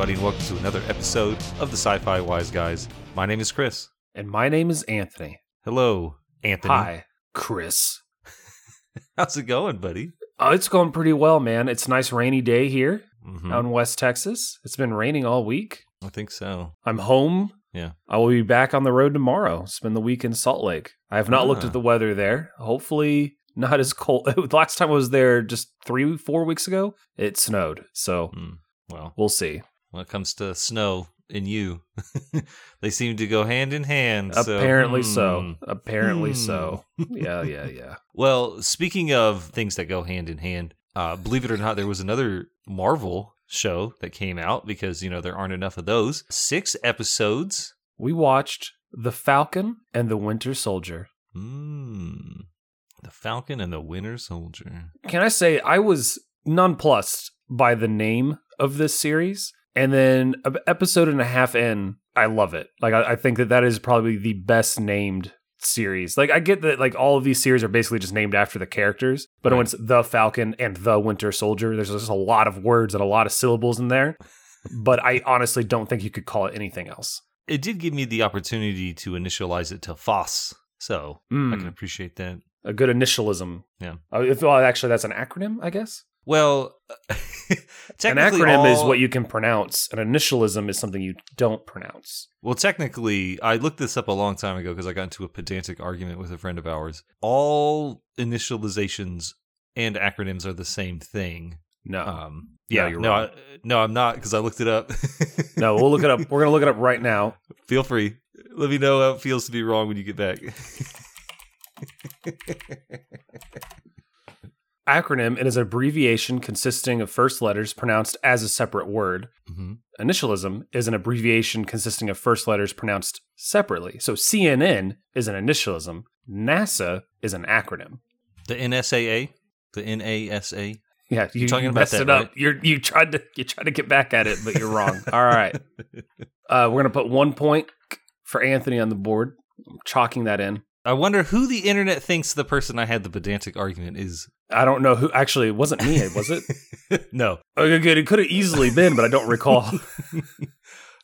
Everybody, and welcome to another episode of the Sci Fi Wise Guys. My name is Chris. And my name is Anthony. Hello, Anthony. Hi, Chris. How's it going, buddy? Oh, it's going pretty well, man. It's a nice rainy day here Mhm. out in West Texas. It's been raining all week. I think so. I'm home. Yeah. I will be back on the road tomorrow. Spend the week in Salt Lake. I have not looked Ah. at the weather there. Hopefully, not as cold. The last time I was there just three, four weeks ago, it snowed. So Hmm. Well, we'll see. When it comes to snow and you, they seem to go hand in hand. so, Apparently hmm. so. Apparently Hmm. so. Yeah, yeah, yeah. Well, speaking of things that go hand in hand, uh, believe it or not, there was another Marvel show that came out because, you know, there aren't enough of those. Six episodes. We watched The Falcon and the Winter Soldier. Mm. The Falcon and the Winter Soldier. can I say I was nonplussed by the name of this series, and then an episode and a half in, I love it. Like I, I think that that is probably the best named series. Like I get that like all of these series are basically just named after the characters, but when it's the Falcon and the Winter Soldier, there's just a lot of words and a lot of syllables in there. But I honestly don't think you could call it anything else. It did give me the opportunity to initialize it to FOSS, so I Mm, can appreciate that. a good initialism. Yeah. Uh, if, well, actually, that's an acronym, I guess. Well, An acronym is what you can pronounce. An initialism is something you don't pronounce. Well, technically, I looked this up a long time ago because I got into a pedantic argument with a friend of ours. All initializations and acronyms are the same thing. No. Um, No, yeah, you're no, wrong. I, no, I'm not because I looked it up. No, we'll look it up. We're gonna look it up right now. Feel free. Let me know how it feels to be wrong when you get back. Acronym it is an abbreviation consisting of first letters pronounced as a separate word. hmm Initialism is an abbreviation consisting of first letters pronounced separately. So CNN is an initialism. NASA is an acronym. The NSAA, the NASA. Yeah, you, talking you about messed that, it up. right? You're you tried to you tried to get back at it, but you're wrong. All right, uh, we're gonna put one point for Anthony on the board. I'm chalking that in. I wonder who the internet thinks the person I had the pedantic argument is. I don't know who. Actually, it wasn't me. Was it? no, Okay, good. It could have easily been, but I don't recall.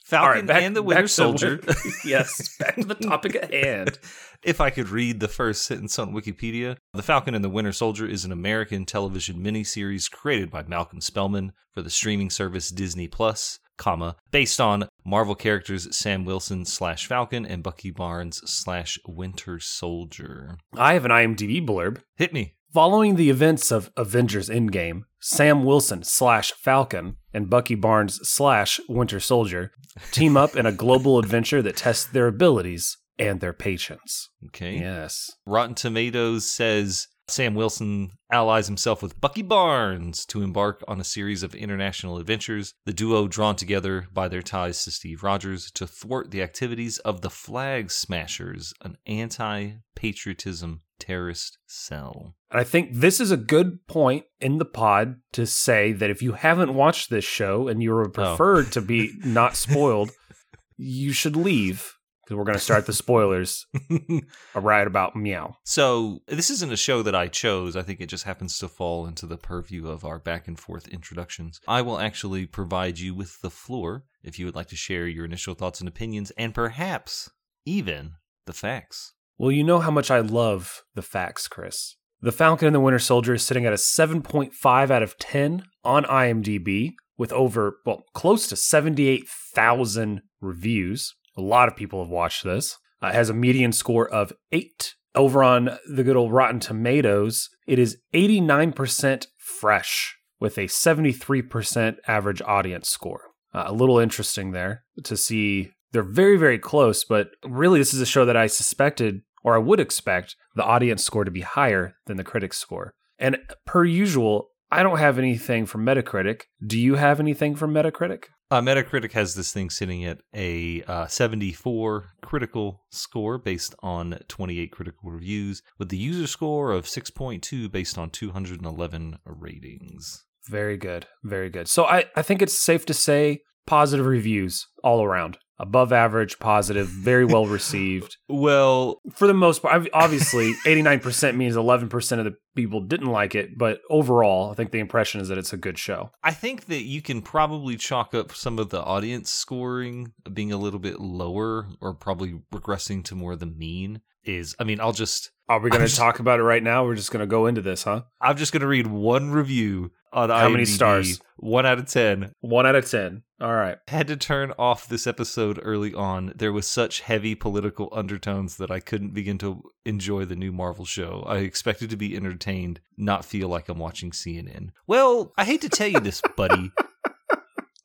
Falcon back- and the Winter Soldier. yes, back to the topic at hand. If I could read the first sentence on Wikipedia, The Falcon and the Winter Soldier is an American television miniseries created by Malcolm Spellman for the streaming service Disney Plus, comma, based on Marvel characters Sam Wilson slash Falcon and Bucky Barnes slash Winter Soldier. I have an IMDb blurb. Hit me. Following the events of Avengers Endgame, Sam Wilson slash Falcon and Bucky Barnes slash Winter Soldier team up in a global adventure that tests their abilities and their patience. Okay. Yes. Rotten Tomatoes says Sam Wilson allies himself with Bucky Barnes to embark on a series of international adventures, the duo drawn together by their ties to Steve Rogers to thwart the activities of the Flag Smashers, an anti patriotism terrorist cell. And I think this is a good point in the pod to say that if you haven't watched this show and you would oh. prefer to be not spoiled, you should leave because we're going to start the spoilers a right about meow. So, this isn't a show that I chose. I think it just happens to fall into the purview of our back and forth introductions. I will actually provide you with the floor if you would like to share your initial thoughts and opinions and perhaps even the facts. Well, you know how much I love the facts, Chris. The Falcon and the Winter Soldier is sitting at a 7.5 out of 10 on IMDb with over, well, close to 78,000 reviews. A lot of people have watched this. Uh, it has a median score of 8. Over on the good old Rotten Tomatoes, it is 89% fresh with a 73% average audience score. Uh, a little interesting there to see they're very, very close, but really, this is a show that I suspected, or I would expect, the audience score to be higher than the critics' score. And per usual, I don't have anything from Metacritic. Do you have anything from Metacritic? Uh, Metacritic has this thing sitting at a uh, 74 critical score based on 28 critical reviews, with the user score of 6.2 based on 211 ratings. Very good. Very good. So I, I think it's safe to say positive reviews all around. Above average, positive, very well received. Well, For the most part, obviously, 89% means 11% of the people didn't like it, but overall, I think the impression is that it's a good show. I think that you can probably chalk up some of the audience scoring being a little bit lower or probably regressing to more the mean is I mean, I'll just Are we going to talk about it right now? We're just going to go into this, huh? I'm just gonna read one review on How many stars? One out of ten. One out of 10. All right. Had to turn off this episode early on. There was such heavy political undertones that I couldn't begin to enjoy the new Marvel show. I expected to be entertained, not feel like I'm watching CNN. Well, I hate to tell you this, buddy.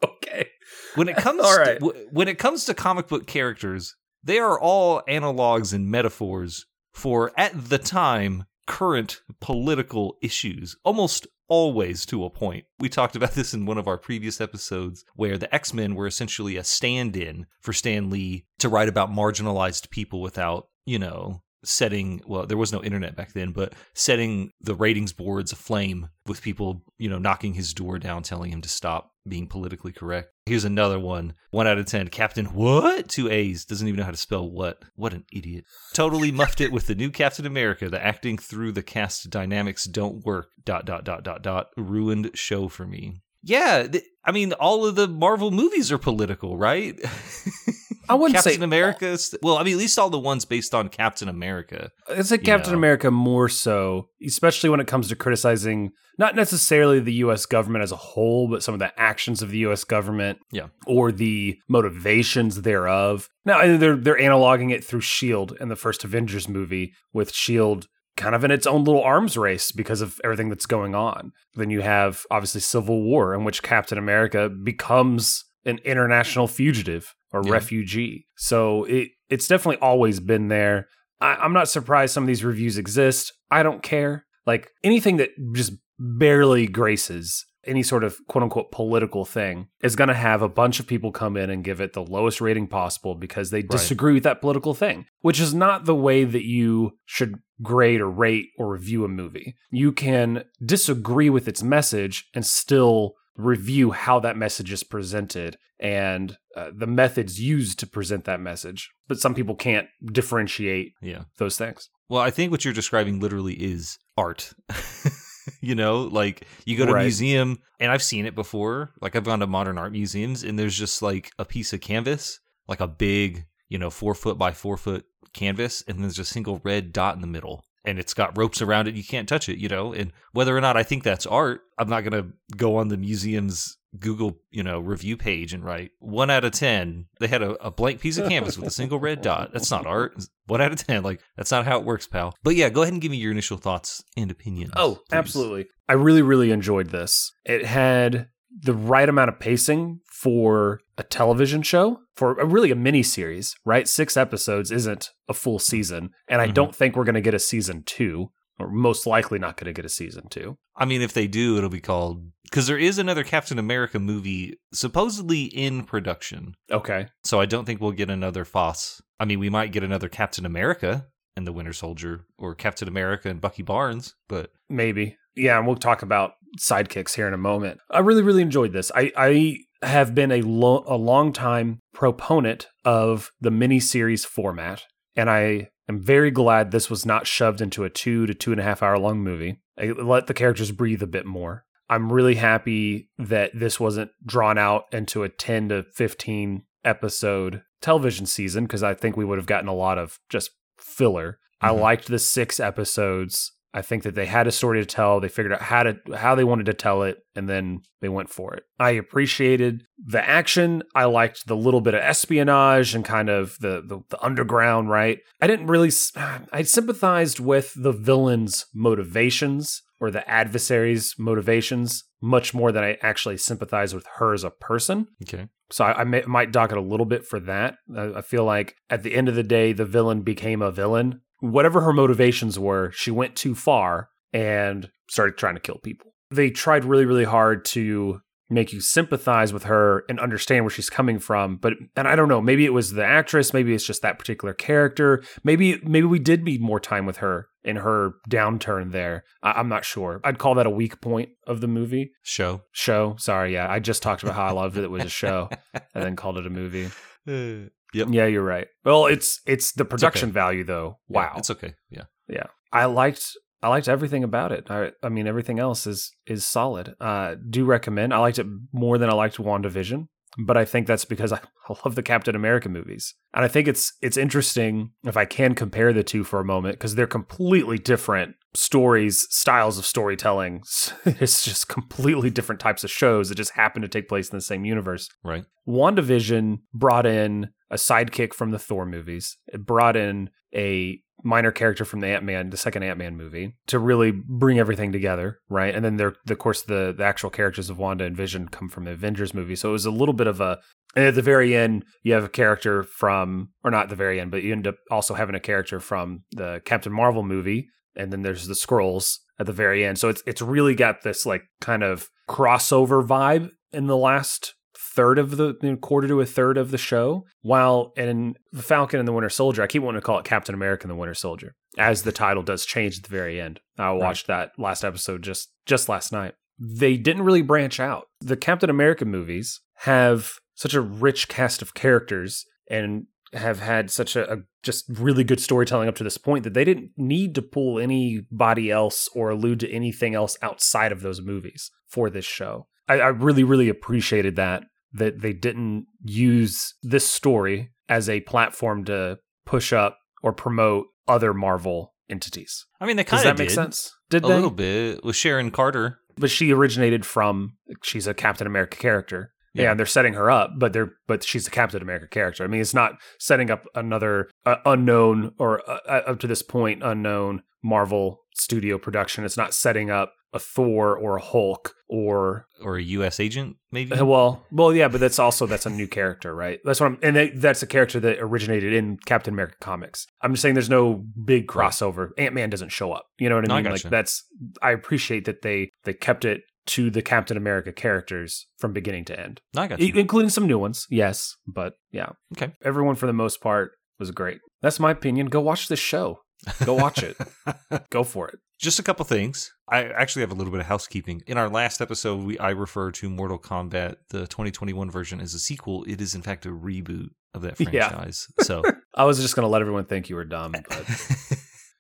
Okay. when it comes All right. to, when it comes to comic book characters, they are all analogs and metaphors for at the time current political issues, almost always to a point. We talked about this in one of our previous episodes where the X-Men were essentially a stand-in for Stan Lee to write about marginalized people without, you know, setting well there was no internet back then but setting the ratings boards aflame with people you know knocking his door down telling him to stop being politically correct here's another one. One out of ten. Captain what? Two a's. Doesn't even know how to spell what. What an idiot. Totally muffed it with the new captain america the acting through the cast dynamics don't work. Dot dot dot dot dot. Ruined show for me. Yeah th- i mean all of the marvel movies are political right I wouldn't Captain say America. Well, I mean, at least all the ones based on Captain America. I'd say Captain know. America more so, especially when it comes to criticizing not necessarily the U.S. government as a whole, but some of the actions of the U.S. government, Yeah. or the motivations thereof. Now and they're they're analoging it through Shield in the first Avengers movie, with Shield kind of in its own little arms race because of everything that's going on. Then you have obviously Civil War, in which Captain America becomes an international fugitive or Yeah. refugee. So it it's definitely always been there. I, I'm not surprised some of these reviews exist. I don't care. Like anything that just barely graces any sort of quote unquote political thing is going to have a bunch of people come in and give it the lowest rating possible because they disagree with that political thing, which is not the way that you should grade or rate or review a movie. You can disagree with its message and still review how that message is presented and uh, the methods used to present that message. But some people can't differentiate Yeah. those things. Well, I think what you're describing literally is art. you know, like you go to Right. a museum, and I've seen it before. Like I've gone to modern art museums, and there's just like a piece of canvas, like a big, you know, four foot by four foot canvas, and there's a single red dot in the middle. And it's got ropes around it. You can't touch it, you know. And whether or not I think that's art, I'm not gonna go on the museum's Google, you know, review page and write one out of ten. They had a, a blank piece of canvas with a single red dot. That's not art. One out of ten. Like that's not how it works, pal. But yeah, go ahead and give me your initial thoughts and opinions. Oh, please. absolutely. I really, really enjoyed this. It had the right amount of pacing for a television show, for a, really a mini series, right? Six episodes isn't a full season. And I Mhm. don't think we're going to get a season two, or most likely not going to get a season two. I mean, if they do, it'll be called because there is another Captain America movie supposedly in production. Okay. So I don't think we'll get another Foss. I mean, we might get another Captain America and the Winter Soldier, or Captain America and Bucky Barnes, but Maybe. Yeah, and we'll talk about sidekicks here in a moment. I really, really enjoyed this. I, I have been a, lo- a long time proponent of the miniseries format, and I am very glad this was not shoved into a two to two and a half hour long movie. I let the characters breathe a bit more. I'm really happy that this wasn't drawn out into a 10 to 15 episode television season because I think we would have gotten a lot of just filler. I Mhm. liked the six episodes. I think that they had a story to tell. They figured out how to how they wanted to tell it, and then they went for it. I appreciated the action. I liked the little bit of espionage and kind of the the, the underground. Right. I didn't really. I sympathized with the villain's motivations or the adversary's motivations much more than I actually sympathize with her as a person. okay. So I, I may, might dock it a little bit for that. I, I feel like at the end of the day, the villain became a villain. Whatever her motivations were, she went too far and started trying to kill people. They tried really, really hard to make you sympathize with her and understand where she's coming from. But and I don't know, maybe it was the actress, maybe it's just that particular character. Maybe maybe we did need more time with her in her downturn there. I, I'm not sure. I'd call that a weak point of the movie Show. show. Sorry, yeah, I just talked about how I loved it. It was a show, and then called it a movie. Yep. Yeah, you're right. Well, it's it's the production value though. Yeah, Wow. it's okay. Yeah. Yeah. I liked I liked everything about it. I I mean everything else is is solid. Uh do recommend. I liked it more than I liked WandaVision, but I think that's because I, I love the Captain America movies. And I think it's it's interesting if I can compare the two for a moment because they're completely different stories, styles of storytelling. It's just completely different types of shows that just happen to take place in the same universe. Right. WandaVision brought in a sidekick from the Thor movies. It brought in a minor character from the Ant Man, the second Ant Man movie, to really bring everything together, right? And then there, of course, the the actual characters of Wanda and Vision come from the Avengers movie, so it was a little bit of a. And at the very end, you have a character from, or not the very end, but you end up also having a character from the Captain Marvel movie, and then there's the Scrolls at the very end. So it's it's really got this like kind of crossover vibe in the last third of the you know, quarter to a third of the show. While in the Falcon and the Winter Soldier, I keep wanting to call it Captain America and the Winter Soldier, as the title does change at the very end. I watched that last episode just just last night. They didn't really branch out. The Captain America movies have such a rich cast of characters and have had such a, a, just really good storytelling up to this point that they didn't need to pull anybody else or allude to anything else outside of those movies for this show. I, I really, really appreciated that that they didn't use this story as a platform to push up or promote other Marvel entities. I mean, they Does kind that of make did sense? Did they a they? little bit with Sharon Carter. But she originated from she's a Captain America character. Yeah. And they're setting her up, but they're but she's a Captain America character. I mean, it's not setting up another uh, unknown or uh, uh, up to this point unknown Marvel studio production. It's not setting up a Thor or a Hulk or or a U.S. agent, maybe. uh, well, well, yeah, but that's also that's a new character, right? That's what I'm, and they, that's a character that originated in Captain America comics. I'm just saying there's no big crossover. Ant Man doesn't show up. You know what I No, I mean? like that's I appreciate that they they kept it to the Captain America characters from beginning to end, I got you. including some new ones. Yes, but yeah, Okay. everyone for the most part was great. That's my opinion. Go watch this show. Go watch it. Go for it. Just a couple things. I actually have a little bit of housekeeping. In our last episode, we I refer to Mortal Kombat, the 2021 version, as a sequel. It is in fact a reboot of that Yeah. franchise. So I was just gonna let everyone think you were dumb, but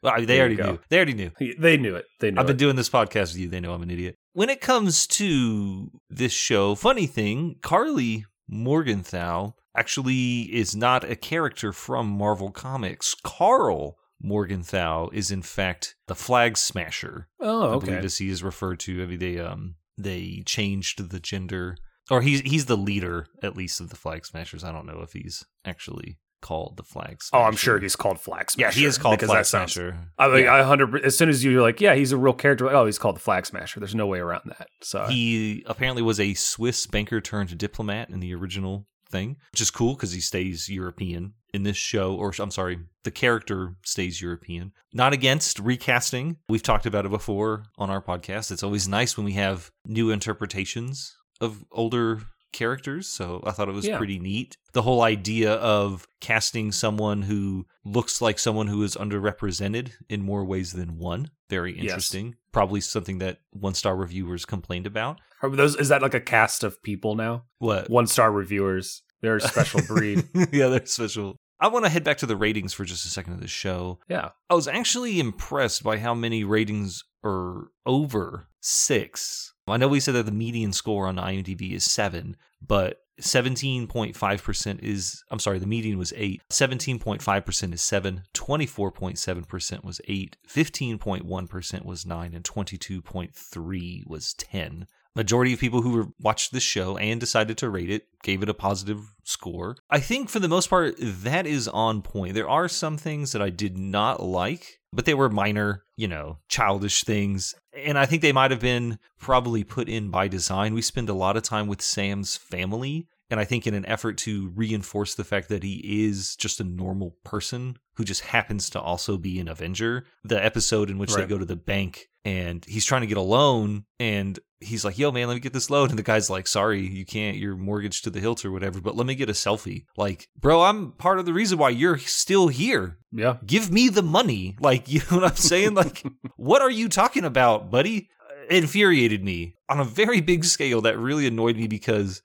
well, mean, There they already knew. They already knew. they knew it. They knew I've been it. doing this podcast with you. They know I'm an idiot. When it comes to this show, funny thing, Karli Morgenthau actually is not a character from Marvel Comics. Karl Morgenthau is in fact the Flag Smasher. oh, okay. I believe as he is referred to. I mean, they um they changed the gender, or he's he's the leader at least of the Flag Smashers. I don't know if he's actually called the Flag Smasher. Oh, I'm sure he's called Flag yeah, he is called Flag sounds- Smasher. I mean, Yeah. I hundred. As soon as you're like, yeah, he's a real character. Like, oh, he's called the Flag Smasher. There's no way around that. So He apparently was a Swiss banker turned diplomat in the original thing, which is cool because he stays European in this show. Or I'm sorry, the character stays European. Not against recasting. We've talked about it before on our podcast. It's always nice when we have new interpretations of older characters. So I thought it was Yeah. pretty neat. The whole idea of casting someone who looks like someone who is underrepresented in more ways than one. Very Yes. interesting. Probably something that one star reviewers complained about. Are those is that like a cast of people now? What? One star reviewers. They're a special breed. yeah, they're special. I want to head back to the ratings for just a second of the show. Yeah. I was actually impressed by how many ratings are over six. I know we said that the median score on IMDb is seven, but 17.5% is, I'm sorry, the median was eight. 17.5% is seven. 24.7% was eight. 15.1% was nine. And 22.3 was 10. Majority of people who watched this show and decided to rate it gave it a positive score. I think for the most part, that is on point. There are some things that I did not like, but they were minor, you know, childish things. And I think they might have been probably put in by design. We spend a lot of time with Sam's family. And I think in an effort to reinforce the fact that he is just a normal person who just happens to also be an Avenger, the episode in which they go to the bank and he's trying to get a loan and he's like, yo, man, let me get this loan. And the guy's like, sorry, you can't. You're mortgaged to the hilt or whatever, but let me get a selfie. Like, bro, I'm part of the reason why you're still here. Yeah. Give me the money. Like, you know what I'm saying? Like, what are you talking about, buddy? It infuriated me on a very big scale. That really annoyed me because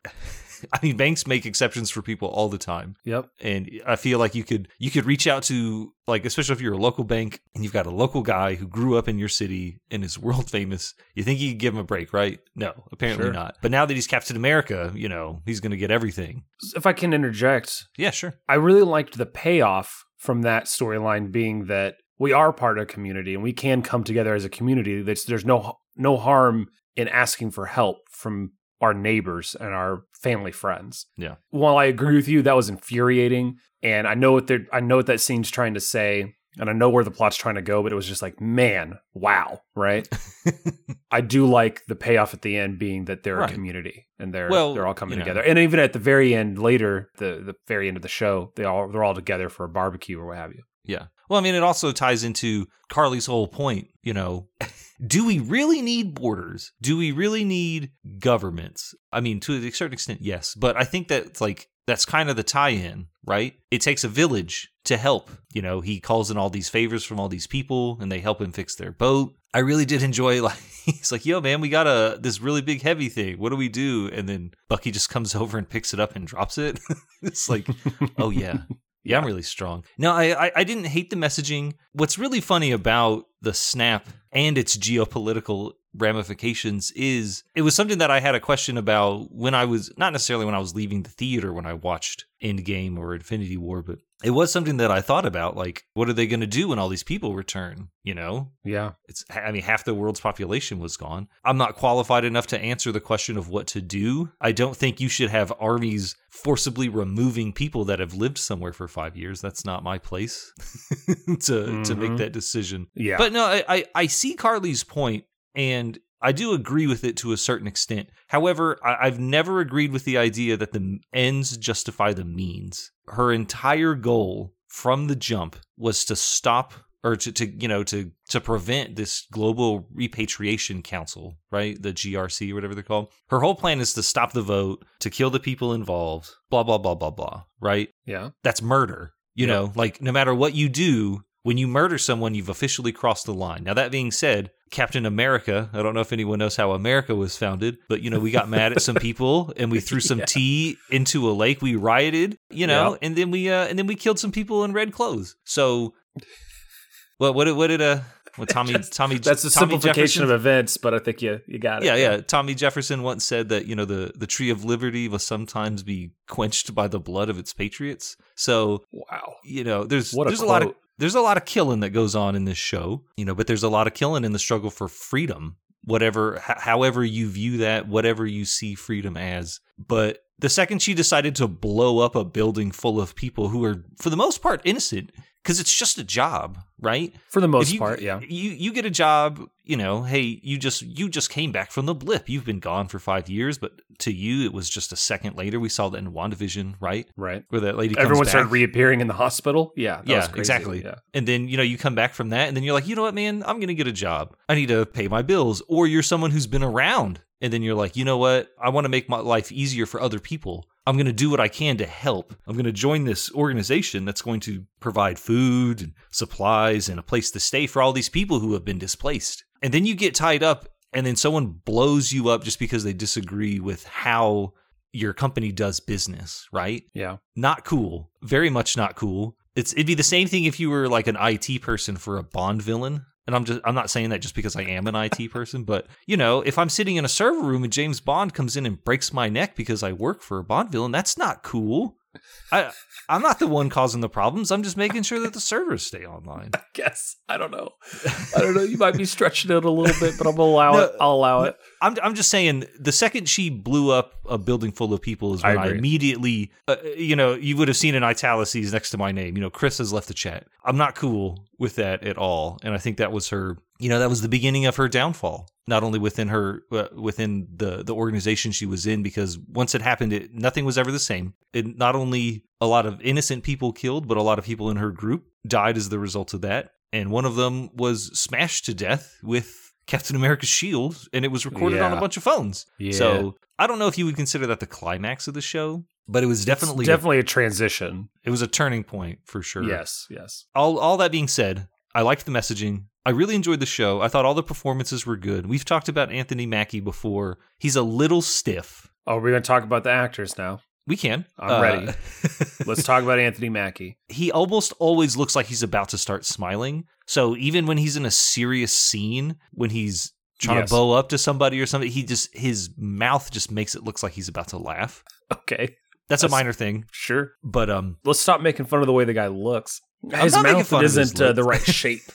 I mean, banks make exceptions for people all the time. Yep. And I feel like you could you could reach out to like especially if you're a local bank and you've got a local guy who grew up in your city and is world famous. You think you could give him a break, right? No, apparently Sure. not. But now that he's Captain America, you know, he's going to get everything. If I can interject, Yeah, sure. I really liked the payoff from that storyline being that we are part of a community and we can come together as a community. There's, there's no no harm in asking for help from our neighbors and our family friends. Yeah. While I agree with you, that was infuriating, and I know what they're I know what that scene's trying to say, and I know where the plot's trying to go, but it was just like, man, wow, right? I do like the payoff at the end being that they're Right. a community and they're Well, they're all coming you know. together. And even at the very end later, the the very end of the show, they all they're all together for a barbecue or what have you. Yeah. Well, I mean, it also ties into Karli's whole point. You know, do we really need borders? Do we really need governments? I mean, to a certain extent, yes. But I think that's like, that's kind of the tie in, right? It takes a village to help. You know, he calls in all these favors from all these people and they help him fix their boat. I really did enjoy like he's like, "Yo man, we got a this really big heavy thing. What do we do?" And then Bucky just comes over and picks it up and drops it. it's like, "Oh yeah. Yeah, I'm really strong. No, I, I I didn't hate the messaging. What's really funny about the snap and its geopolitical ramifications is it was something that I had a question about when I was not necessarily when I was leaving the theater when I watched Endgame or Infinity War, but it was something that I thought about. Like, what are they going to do when all these people return? You know, Yeah. it's I mean half the world's population was gone. I'm not qualified enough to answer the question of what to do. I don't think you should have armies forcibly removing people that have lived somewhere for 5 years. That's not my place to to make Mhm. that decision. Yeah. But no, I, I I see Karli's point and I do agree with it to a certain extent. However, I, I've never agreed with the idea that the ends justify the means. Her entire goal from the jump was to stop or to, to you know to to prevent this global repatriation council, right? The GRC or whatever they're called. Her whole plan is to stop the vote, to kill the people involved, blah blah blah blah blah, right? yeah. that's murder. You Yeah. know, like no matter what you do, when you murder someone, you've officially crossed the line. Now, that being said, Captain America, I don't know if anyone knows how America was founded, but you know, we got mad at some people and we threw some Yeah. tea into a lake. We rioted, you know, Yeah. and then we uh and then we killed some people in red clothes. So what what did what did uh what Tommy Tommy That's a Tommy simplification Jefferson- of events, but I think you you got it. yeah, yeah. Tommy Jefferson once said that, you know, the, the tree of liberty will sometimes be quenched by the blood of its patriots. So, Wow. you know, there's What there's a lot of. There's a lot of killing that goes on in this show, you know, but there's a lot of killing in the struggle for freedom, whatever h- however you view that, whatever you see freedom as. But the second she decided to blow up a building full of people who are for the most part innocent because it's just a job, right? For the most you, part, yeah. You you get a job, you know, hey, you just you just came back from the blip. You've been gone for five years, but to you it was just a second later. We saw that in WandaVision, right? Right. Where that lady comes Everyone back. started reappearing in the hospital. Yeah. that yeah, was crazy. exactly. Yeah. And then, you know, you come back from that and then you're like, you know what, man, I'm gonna get a job. I need to pay my bills. Or you're someone who's been around and then you're like, you know what? I want to make my life easier for other people. I'm going to do what I can to help. I'm going to join this organization that's going to provide food and supplies and a place to stay for all these people who have been displaced. And then you get tied up and then someone blows you up just because they disagree with how your company does business, right? Yeah. Not cool. Very much not cool. It's it'd be the same thing if you were like an IT person for a Bond villain. And I'm just I'm not saying that just because I am an IT person, but you know, if I'm sitting in a server room and James Bond comes in and breaks my neck because I work for a Bond villain, that's not cool. I I'm not the one causing the problems. I'm just making sure that the servers stay online. I Guess. I don't know. I don't know. You might be stretching it a little bit, but I'm gonna allow No, it. I'll allow it. I'm I'm just saying the second she blew up a building full of people is I when I, agree. immediately uh, you know you would have seen an italices next to my name you know Chris has left the chat. I'm not cool with that at all and I think that was her you know that was the beginning of her downfall not only within her uh, within the the organization she was in because once it happened it nothing was ever the same. It not only a lot of innocent people killed but a lot of people in her group died as the result of that and one of them was smashed to death with Captain America's shield, and it was recorded on a bunch of phones. Yeah. So I don't know if you would consider that the climax of the show, but it was definitely It's definitely a transition. it was a turning point for sure. Yes. Yes. All all that being said, I liked the messaging. I really enjoyed the show. I thought all the performances were good. We've talked about Anthony Mackie before. He's a little stiff. Oh, we're going to talk about the actors now. We can. I'm Uh, ready. Let's talk about Anthony Mackie. he almost always looks like he's about to start smiling. So even when he's in a serious scene, when he's trying Yes. to bow up to somebody or something, he just his mouth just makes it looks like he's about to laugh. Okay, That's a minor thing, sure. but um, Let's stop making fun of the way the guy looks. I'm His not making mouth fun of his isn't uh, the right shape.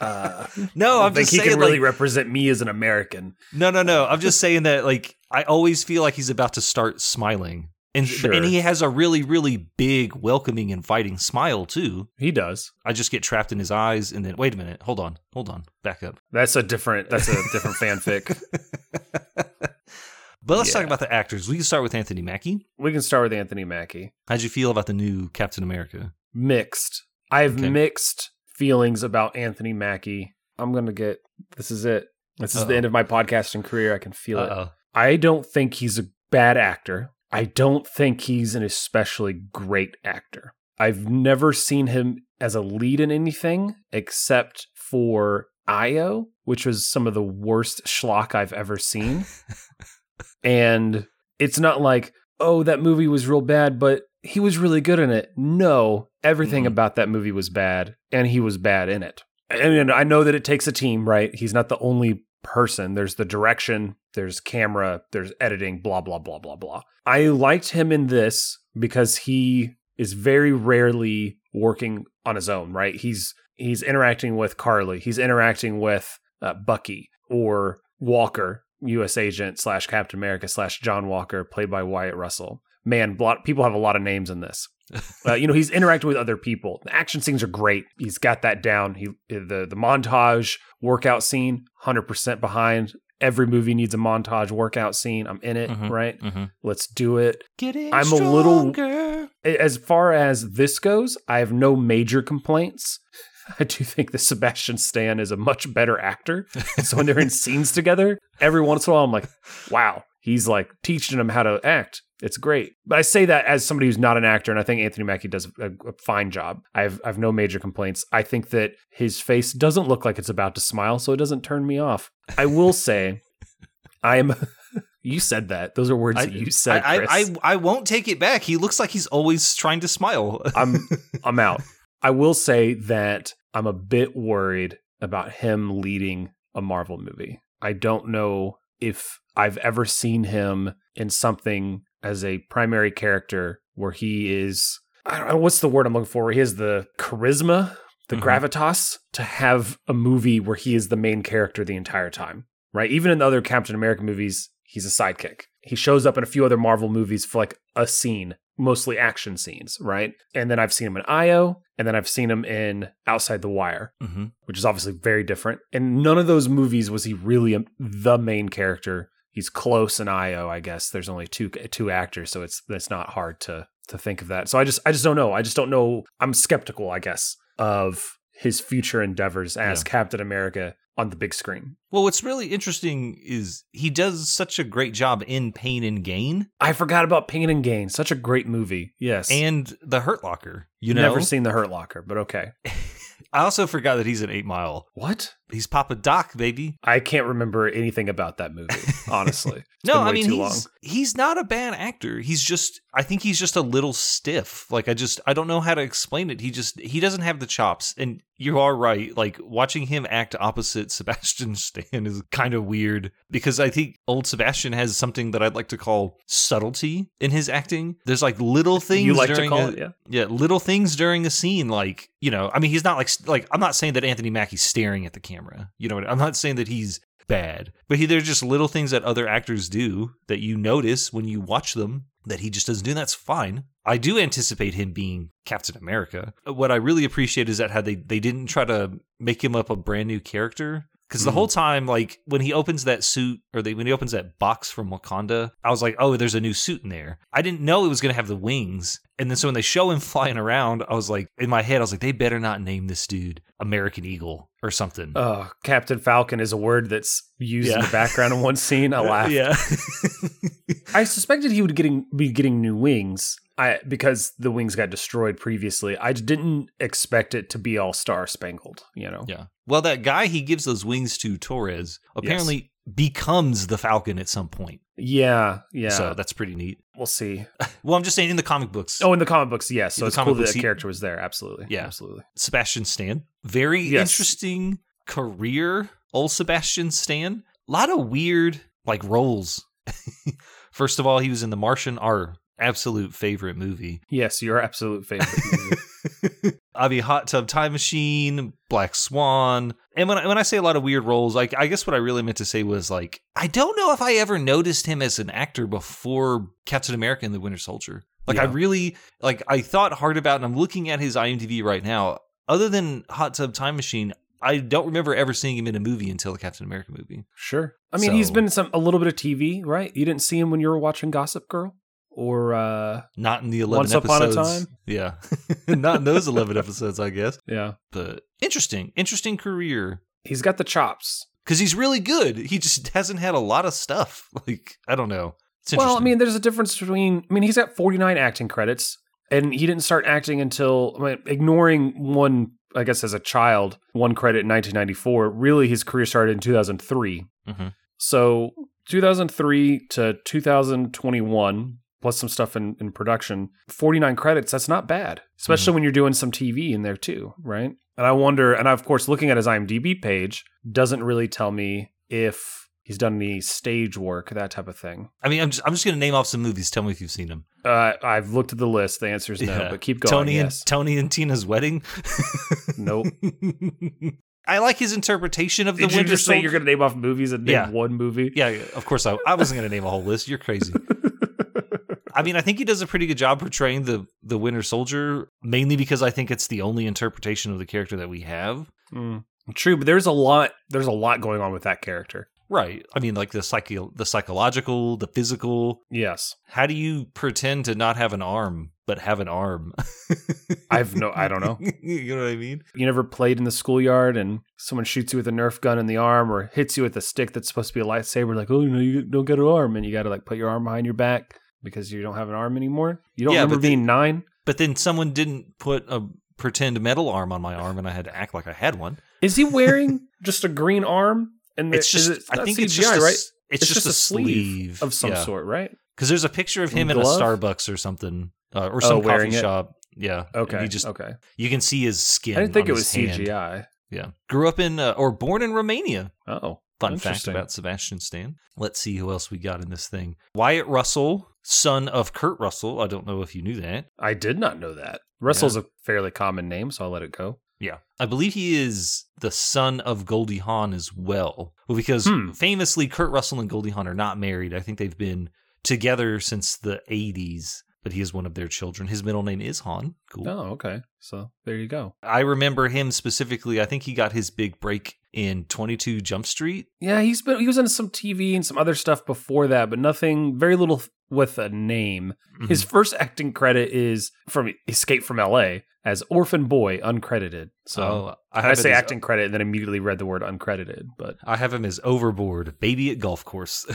Uh, no, I I'm think just he saying can really like, represent me as an American. no, no, no. I'm just saying that like I always feel like he's about to start smiling, and Sure. and he has a really, really big, welcoming, inviting smile too. He does. I just get trapped in his eyes, and then wait a minute, hold on, hold on, back up. That's a different. That's a different fanfic. But let's talk about the actors. We can start with Anthony Mackie. We can start with Anthony Mackie. How'd you feel about the new Captain America? Mixed. I have Okay. mixed feelings about Anthony Mackie. I'm gonna get. This is it. This is the Uh-oh. end of my podcasting career. I can feel it. Uh-oh. I don't think he's a bad actor. I don't think he's an especially great actor. I've never seen him as a lead in anything except for Io, which was some of the worst schlock I've ever seen. and it's not like, oh, that movie was real bad, but he was really good in it. No, everything Mhm. about that movie was bad, and he was bad in it. And I know that it takes a team, right? He's not the only person. There's the direction, there's camera, there's editing, blah, blah, blah, blah, blah. I liked him in this because he is very rarely working on his own, right? He's he's interacting with Karli, he's interacting with uh, Bucky or Walker, U.S. agent slash Captain America slash John Walker, played by Wyatt Russell. Man, lot, people have a lot of names in this. Uh, you know, he's interacting with other people. The action scenes are great. He's got that down. He the the montage workout scene, hundred percent behind. Every movie needs a montage workout scene. I'm in it, Mhm. right? Mm-hmm. Let's do it. Getting I'm a little- stronger. As far as this goes, I have no major complaints. I do think that Sebastian Stan is a much better actor. so when they're in scenes together, every once in a while, I'm like, wow, he's like teaching him how to act. It's great. But I say that as somebody who's not an actor, and I think Anthony Mackie does a, a fine job. I have, I have no major complaints. I think that his face doesn't look like it's about to smile, so it doesn't turn me off. I will say, I am. you said that. Those are words I, that you said, I, Chris. I, I, I won't take it back. He looks like he's always trying to smile. I'm I'm out. I will say that I'm a bit worried about him leading a Marvel movie. I don't know if I've ever seen him in something as a primary character where he is I don't know what's the word I'm looking for. He has the charisma, the Mhm. gravitas to have a movie where he is the main character the entire time. Right? Even in the other Captain America movies, he's a sidekick. He shows up in a few other Marvel movies for like a scene, mostly action scenes, right? And then I've seen him in Io, and then I've seen him in Outside the Wire, hmm which is obviously very different. And none of those movies was he really a, the main character. He's close in Io, I guess. There's only two two actors, so it's it's not hard to to think of that. So I just I just don't know. I just don't know. I'm skeptical, I guess, of his future endeavors as Yeah. Captain America on the big screen. Well, what's really interesting is he does such a great job in Pain and Gain I forgot about Pain and Gain. Such a great movie. Yes. and The Hurt Locker. You know, Never seen The Hurt Locker, but okay. I also forgot that he's an Eight Mile. What? He's Papa Doc, baby. I can't remember anything about that movie, honestly. No, I mean he's long. he's not a bad actor. He's just I think he's just a little stiff. Like I just I don't know how to explain it. He just he doesn't have the chops. And you are right. Like watching him act opposite Sebastian Stan is kind of weird because I think old Sebastian has something that I'd like to call subtlety in his acting. There's like little things You like to call a- it, yeah. yeah, little things during a scene, like you know, I mean, he's not like like I'm not saying that Anthony Mackie's staring at the camera. You know, what I'm not saying that he's bad, but he, there's just little things that other actors do that you notice when you watch them that he just doesn't do. and That's fine. I do anticipate him being Captain America. What I really appreciate is that how they they didn't try to make him up a brand new character. Because the Mhm. whole time, like when he opens that suit or they, when he opens that box from Wakanda, I was like, oh, there's a new suit in there. I didn't know it was going to have the wings. And then so when they show him flying around, I was like, in my head, I was like, they better not name this dude American Eagle or something. Oh, Captain Falcon is a word that's used in the background in one scene. I laughed. Yeah. I suspected he would getting be getting new wings. I because the wings got destroyed previously. I didn't expect it to be all star spangled. You know. yeah. Well, that guy he gives those wings to Torres, apparently becomes the Falcon at some point. Yeah, yeah. So that's pretty neat. we'll see. Well, I'm just saying in the comic books, Oh, in the comic books, yes. So it's cool that books, that he- character was there. Absolutely. Yeah. Absolutely. Sebastian Stan. Very Yes. interesting career, old Sebastian Stan. A lot of weird like roles. First of all, he was in The Martian, our absolute favorite movie. Yes, your absolute favorite movie. I mean, Hot Tub Time Machine, Black Swan, and when I, when I say a lot of weird roles, like I guess what I really meant to say was like I don't know if I ever noticed him as an actor before Captain America and the Winter Soldier. Like I really like I thought hard about, and I'm looking at his IMDb right now. Other than Hot Tub Time Machine, I don't remember ever seeing him in a movie until the Captain America movie. Sure. I mean, he's been in some a little bit of TV, right? You didn't see him when you were watching Gossip Girl, or uh Not in the eleven Once Upon a episodes. Time? yeah, not in those eleven episodes, I guess. yeah, But interesting, interesting career. he's got the chops. because he's really good. He just hasn't had a lot of stuff. Like I don't know. It's Well, I mean, there's a difference between. I mean, he's got 49 acting credits, and he didn't start acting until I mean, ignoring one. I guess as a child, one credit in 1994. Really, his career started in 2003. Mhm. So 2003 to 2021, plus some stuff in, in production, 49 credits. That's not bad, especially when you're doing some TV in there too, right? And I wonder, and of course, looking at his IMDb page doesn't really tell me if he's done any stage work, that type of thing. I mean, I'm just I'm just gonna name off some movies. Tell me if you've seen them. Uh, I've looked at the list. The answer is no, Yeah. but keep going. Tony yes. and Tony and Tina's wedding. Nope. I like his interpretation of the Did you Winter just say you're going to name off movies and name Yeah. one movie? yeah, of course. I, I wasn't gonna name a whole list. You're crazy. I mean, I think he does a pretty good job portraying the the Winter Soldier, mainly because I think it's the only interpretation of the character that we have. Mm. True, but there's a lot. There's a lot going on with that character. Right. I mean, like the psycho, the psychological, the physical. Yes, How do you pretend to not have an arm but have an arm? I've no. I don't know. you know what I mean? You never played in the schoolyard and someone shoots you with a Nerf gun in the arm or hits you with a stick that's supposed to be a lightsaber. Like, oh, no, you don't get an arm, and you got to like put your arm behind your back because you don't have an arm anymore. You don't Yeah, remember being nine? But then someone didn't put a pretend metal arm on my arm, and I had to act like I had one. Is he wearing just a green arm? And It's just, it- I think CGI, it's just, a, right. s- It's, just, a sleeve, of some sort, right? Because there's a picture of him in a? Starbucks or something, uh, or Oh, some coffee wearing it? shop. Yeah. Okay. He just okay. you can see his skin. I didn't think it was hand. CGI. Yeah. Grew up in uh, or born in Romania. Oh, Fun fact about Sebastian Stan. Let's see who else we got in this thing. Wyatt Russell, son of Kurt Russell. I don't know if you knew that. I did not know that. Russell's a fairly common name, so I'll let it go. Yeah. I believe he is the son of Goldie Hawn as well. Well, because Hmm. famously, Kurt Russell and Goldie Hawn are not married. I think they've been together since the 80s, but he is one of their children. His middle name is Hawn. Cool. Oh, okay. So there you go. I remember him specifically. I think he got his big break in 22 Jump Street. Yeah, he's been he was in some TV and some other stuff before that, but nothing very little with a name. Mm-hmm. His first acting credit is from Escape from LA as Orphan Boy, uncredited. So Oh, I, it say acting credit and then immediately read the word uncredited, but I have him as Overboard, Baby at Golf Course.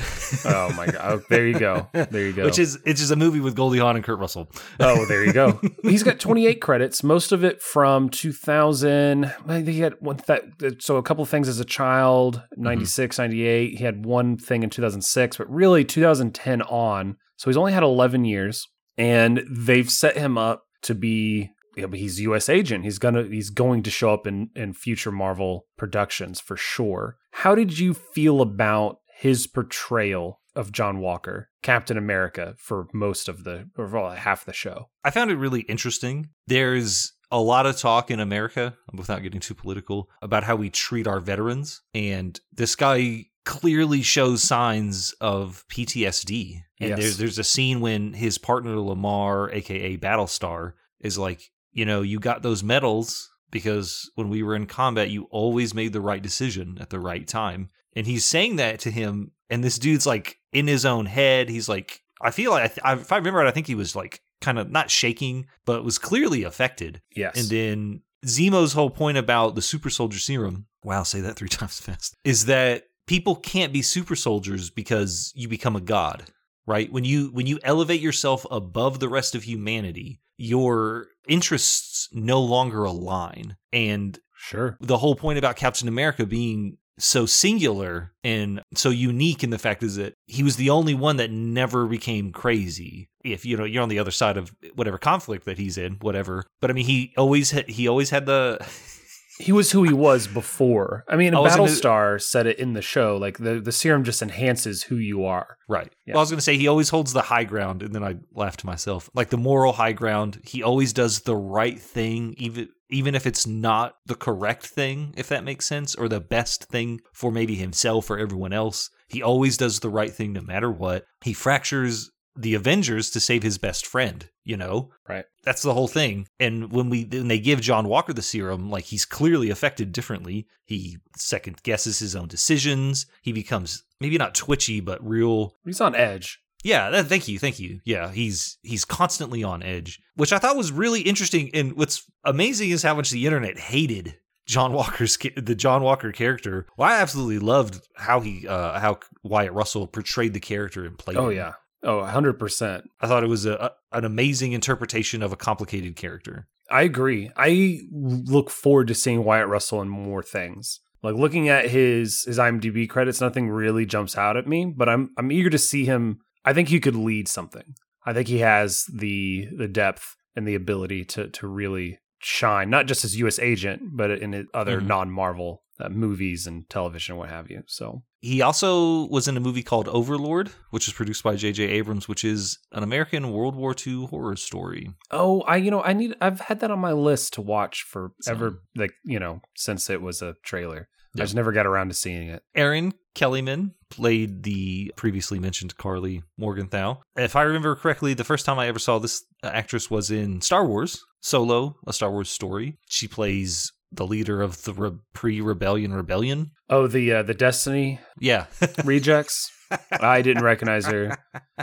oh my god. Oh, there you go. There you go. Which is it's just a movie with Goldie Hawn and Kurt Russell. Oh, there you go. He's got 28 credits, most of it from 2000. I think he had one that so a couple of things as a child, mm-hmm. 96, 98. He had one thing in 2006, but really 2010 on. So he's only had 11 years and they've set him up to be yeah, but he's a US agent. He's gonna he's going to show up in in future Marvel productions for sure. How did you feel about his portrayal of John Walker, Captain America, for most of the or for half the show? I found it really interesting. There's a lot of talk in America, without getting too political, about how we treat our veterans. And this guy clearly shows signs of PTSD. And Yes. there's there's a scene when his partner Lamar, aka Battlestar, is like, you know, you got those medals because when we were in combat, you always made the right decision at the right time. And he's saying that to him, and this dude's like in his own head. He's like, I feel like, I th- I- if I remember right, I think he was like kind of not shaking, but was clearly affected. Yes. And then Zemo's whole point about the super soldier serum, wow, say that three times fast, is that people can't be super soldiers because you become a god, right? When you when you elevate yourself above the rest of humanity, your interests no longer align. And sure. the whole point about Captain America being so singular and so unique in the fact is that he was the only one that never became crazy. If you know you're on the other side of whatever conflict that he's in, whatever. But I mean, he always had, he always had the he was who he was before. I mean, I was gonna- Battlestar said it in the show. Like the the serum just enhances who you are. Right. Yeah. Well, I was going to say he always holds the high ground, and then I laughed to myself. Like the moral high ground, he always does the right thing, even even if it's not the correct thing, if that makes sense, or the best thing for maybe himself or everyone else. He always does the right thing no matter what. He fractures the Avengers to save his best friend. You know, Right. that's the whole thing. And when we when they give John Walker the serum, like he's clearly affected differently. He second guesses his own decisions. He becomes maybe not twitchy, but real He's on edge. yeah, that, thank you, thank you. Yeah, he's he's constantly on edge, which I thought was really interesting. And what's amazing is how much the internet hated John Walker's the John Walker character. Well, I absolutely loved how he uh how Wyatt Russell portrayed the character and played. Oh yeah. Oh, 100%. I thought it was a, an amazing interpretation of a complicated character. I agree. I look forward to seeing Wyatt Russell in more things. Like looking at his his IMDb credits, nothing really jumps out at me, but I'm I'm eager to see him. I think he could lead something. I think he has the the depth and the ability to to really shine, not just as U.S. agent, but in other Mhm. non Marvel uh, movies and television, and what have you. So He also was in a movie called Overlord, which was produced by J.J. Abrams, which is an American World War II horror story. Oh, I you know I need I've had that on my list to watch for So- ever like you know since it was a trailer. Yeah. I just never got around to seeing it. Erin Kellyman played the previously mentioned Karli Morgenthau. If I remember correctly, the first time I ever saw this uh, actress was in Star Wars Solo, a Star Wars story. She plays the leader of the re- pre-rebellion rebellion. Oh, the uh, the Destiny Yeah. rejects. I didn't recognize her.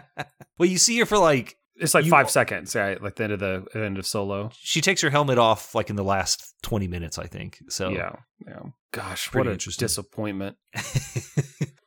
well, you see her for like It's like You- five seconds, right? Like the end of the end of Solo. she takes her helmet off like in the last 20 minutes, I think. So Yeah, yeah. Gosh, Pretty what a disappointment.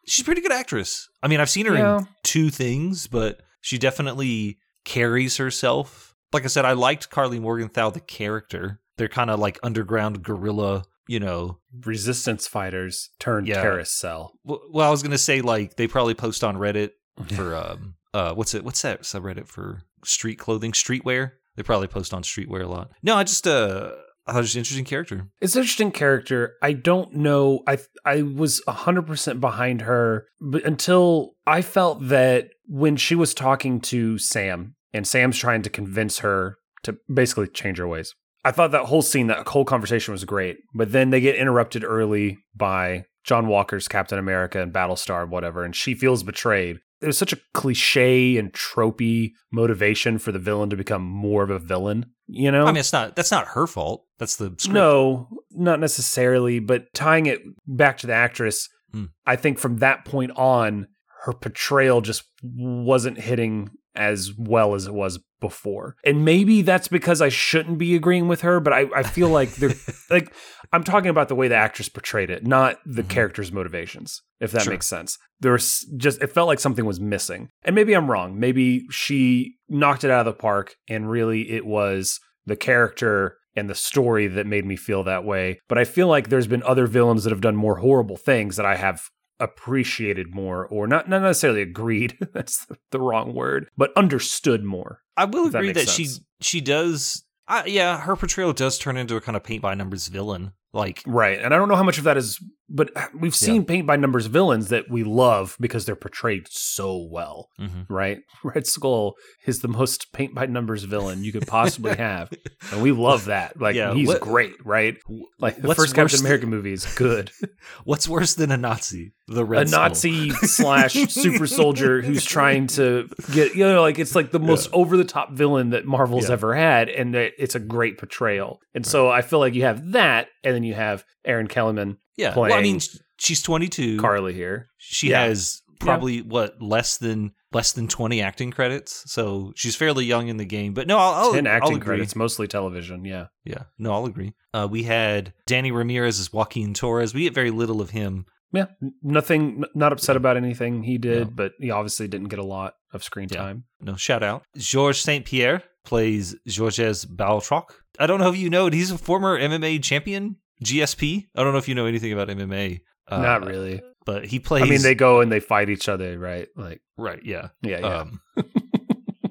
she's a pretty good actress. I mean, I've seen her Yeah. in two things, but she definitely carries herself. Like I said, I liked Karli Morgenthau, the character. They're kind of like underground guerrilla, you know. Resistance fighters turned Yeah. carousel. W- Well, I was gonna say like they probably post on Reddit for um uh what's it what's that subreddit for street clothing streetwear. They probably post on streetwear a lot. No, I just uh I thought it was an interesting character. It's an interesting character. I don't know. I I was hundred percent behind her, but until I felt that when she was talking to Sam, and Sam's trying to convince her to basically change her ways. I thought that whole scene, that whole conversation was great, but then they get interrupted early by John Walker's Captain America and Battlestar, whatever, and she feels betrayed. It was such a cliche and tropey motivation for the villain to become more of a villain. You know, I mean, it's not that's not her fault. That's the script. no, not necessarily, but tying it back to the actress, Hmm. I think from that point on, her portrayal just wasn't hitting as well as it was before. And maybe that's because I shouldn't be agreeing with her, but I, I feel like they're like I'm talking about the way the actress portrayed it, not the Mhm. character's motivations, if that Sure. makes sense. There was just it felt like something was missing. And maybe I'm wrong. Maybe she knocked it out of the park and really it was the character and the story that made me feel that way. But I feel like there's been other villains that have done more horrible things that I have appreciated more or not not necessarily agreed that's the wrong word but understood more I will if that agree that, she she does. Uh, yeah, her portrayal does turn into a kind of paint by numbers villain. Like, right and i don't know how much of that is but we've seen paint by numbers villains that we love because they're portrayed so well mhm. right red skull is the most paint by numbers villain you could possibly have and we love that like Yeah, he's what- great right like the first captain america movie is good what's worse than a Nazi? The red a Skull. Nazi slash super soldier who's trying to get you know like it's like the most over the top villain that Marvel's Yeah. ever had, and that it's a great portrayal. And so I feel like you have that, and then you have Erin Kellerman, Yeah. Well, I mean, she's 22. Karli here. She Yeah. has probably what less than less than 20 acting credits, so she's fairly young in the game. But no, I'll, I'll, Ten I'll acting credits, mostly television. Yeah, Yeah, no, I'll agree. Uh, we had Danny Ramirez as Joaquin Torres. We get very little of him. yeah. Nothing. Not upset about anything he did, No. but he obviously didn't get a lot of screen Yeah. time. No shout out. Georges St. Pierre plays Georges Batroc. I don't know if you know it. He's a former MMA champion, GSP. I don't know if you know anything about MMA. Uh, Not really. but he plays. I mean, they go and they fight each other, right? Like, right, yeah. yeah, yeah. Um,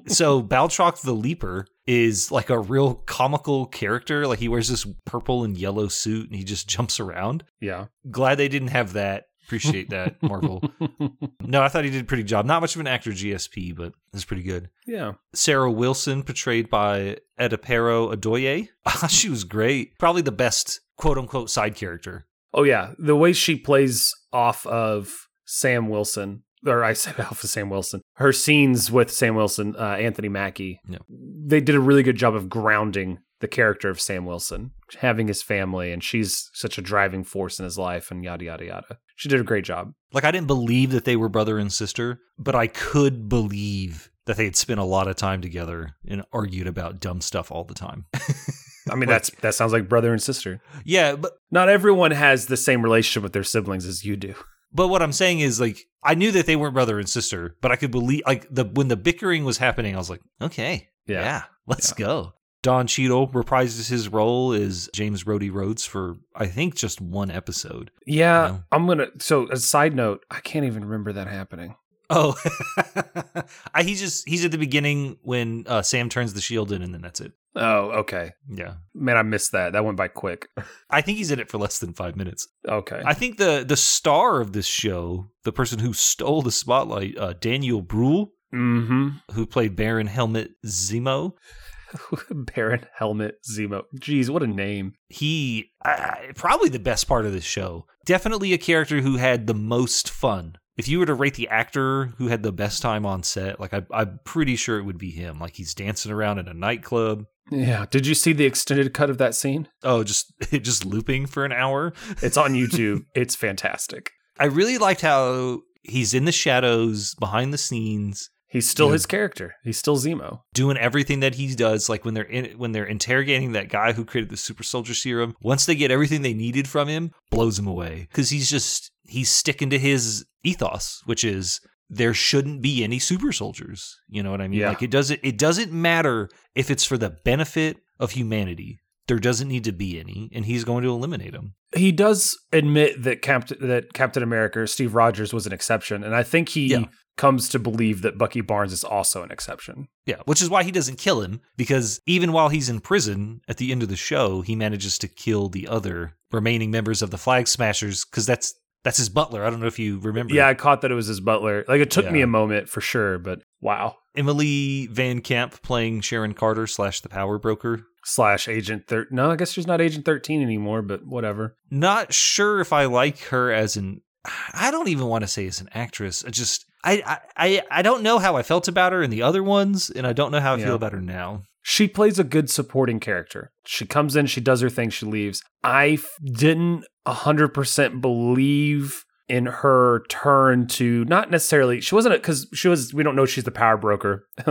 so Batroc the Leaper is like a real comical character. Like he wears this purple and yellow suit and he just jumps around. yeah. Glad they didn't have that. Appreciate that, Marvel. No, I thought he did a pretty job. Not much of an actor, GSP, but it's pretty good. yeah. Sarah Wilson, portrayed by Adepero Oduye. she was great. Probably the best quote unquote side character. Oh yeah, the way she plays off of Sam Wilson, or I say off of Sam Wilson, her scenes with Sam Wilson, uh, Anthony Mackie, Yeah. they did a really good job of grounding the character of Sam Wilson, having his family, and she's such a driving force in his life, and yada yada yada. She did a great job. Like I didn't believe that they were brother and sister, but I could believe that they had spent a lot of time together and argued about dumb stuff all the time. I mean, Like- that's that sounds like brother and sister. yeah, but Not everyone has the same relationship with their siblings as you do. but what I'm saying is like I knew that they weren't brother and sister, but I could believe like the when the bickering was happening, I was like, okay, yeah, let's go. Don Cheadle reprises his role as James Rhodey Rhodes for I think just one episode. Yeah, Yeah. I'm gonna. So, a side note, I can't even remember that happening. Oh, I, he just he's at the beginning when uh, Sam turns the shield in, and then that's it. Oh, okay. Yeah, Man, I missed that. That went by quick. I think he's in it for less than five minutes. Okay. I think the the star of this show, the person who stole the spotlight, uh, Daniel Bruhl, mm-hmm. who played Baron Helmut Zemo. Baron Helmut Zemo. Jeez, what a name. He uh, probably the best part of this show. Definitely a character who had the most fun. If you were to rate the actor who had the best time on set, like I, I'm pretty sure it would be him. Like he's dancing around in a nightclub. Yeah. Did you see the extended cut of that scene? Oh, just just looping for an hour. It's on YouTube. it's fantastic. I really liked how he's in the shadows, behind the scenes, He's still his character. He's still Zemo. doing everything that he does. Like when they're in, when they're interrogating that guy who created the super soldier serum. Once they get everything they needed from him, blows him away because he's just he's sticking to his ethos, which is there shouldn't be any super soldiers. You know what I mean? Yeah. Like it doesn't it doesn't matter if it's for the benefit of humanity. There doesn't need to be any, and he's going to eliminate them. He does admit that Captain that Captain America, Steve Rogers, was an exception, and I think he Yeah. comes to believe that Bucky Barnes is also an exception. Yeah, which is why he doesn't kill him because even while he's in prison at the end of the show, he manages to kill the other remaining members of the Flag Smashers because that's that's his butler. I don't know if you remember. Yeah, I caught that it was his butler. Like it took me a moment for sure, but wow. Emily Van Camp playing Sharon Carter slash the Power Broker. Slash Agent Thir No, I guess she's not Agent Thirteen anymore, but whatever. Not sure if I like her as an. I don't even want to say as an actress. I just I I I don't know how I felt about her in the other ones, and I don't know how I Yeah. feel about her now. She plays a good supporting character. She comes in, she does her thing, she leaves. I f- didn't 100% believe in her turn to not necessarily, she wasn't, because she was, we don't know she's the power broker.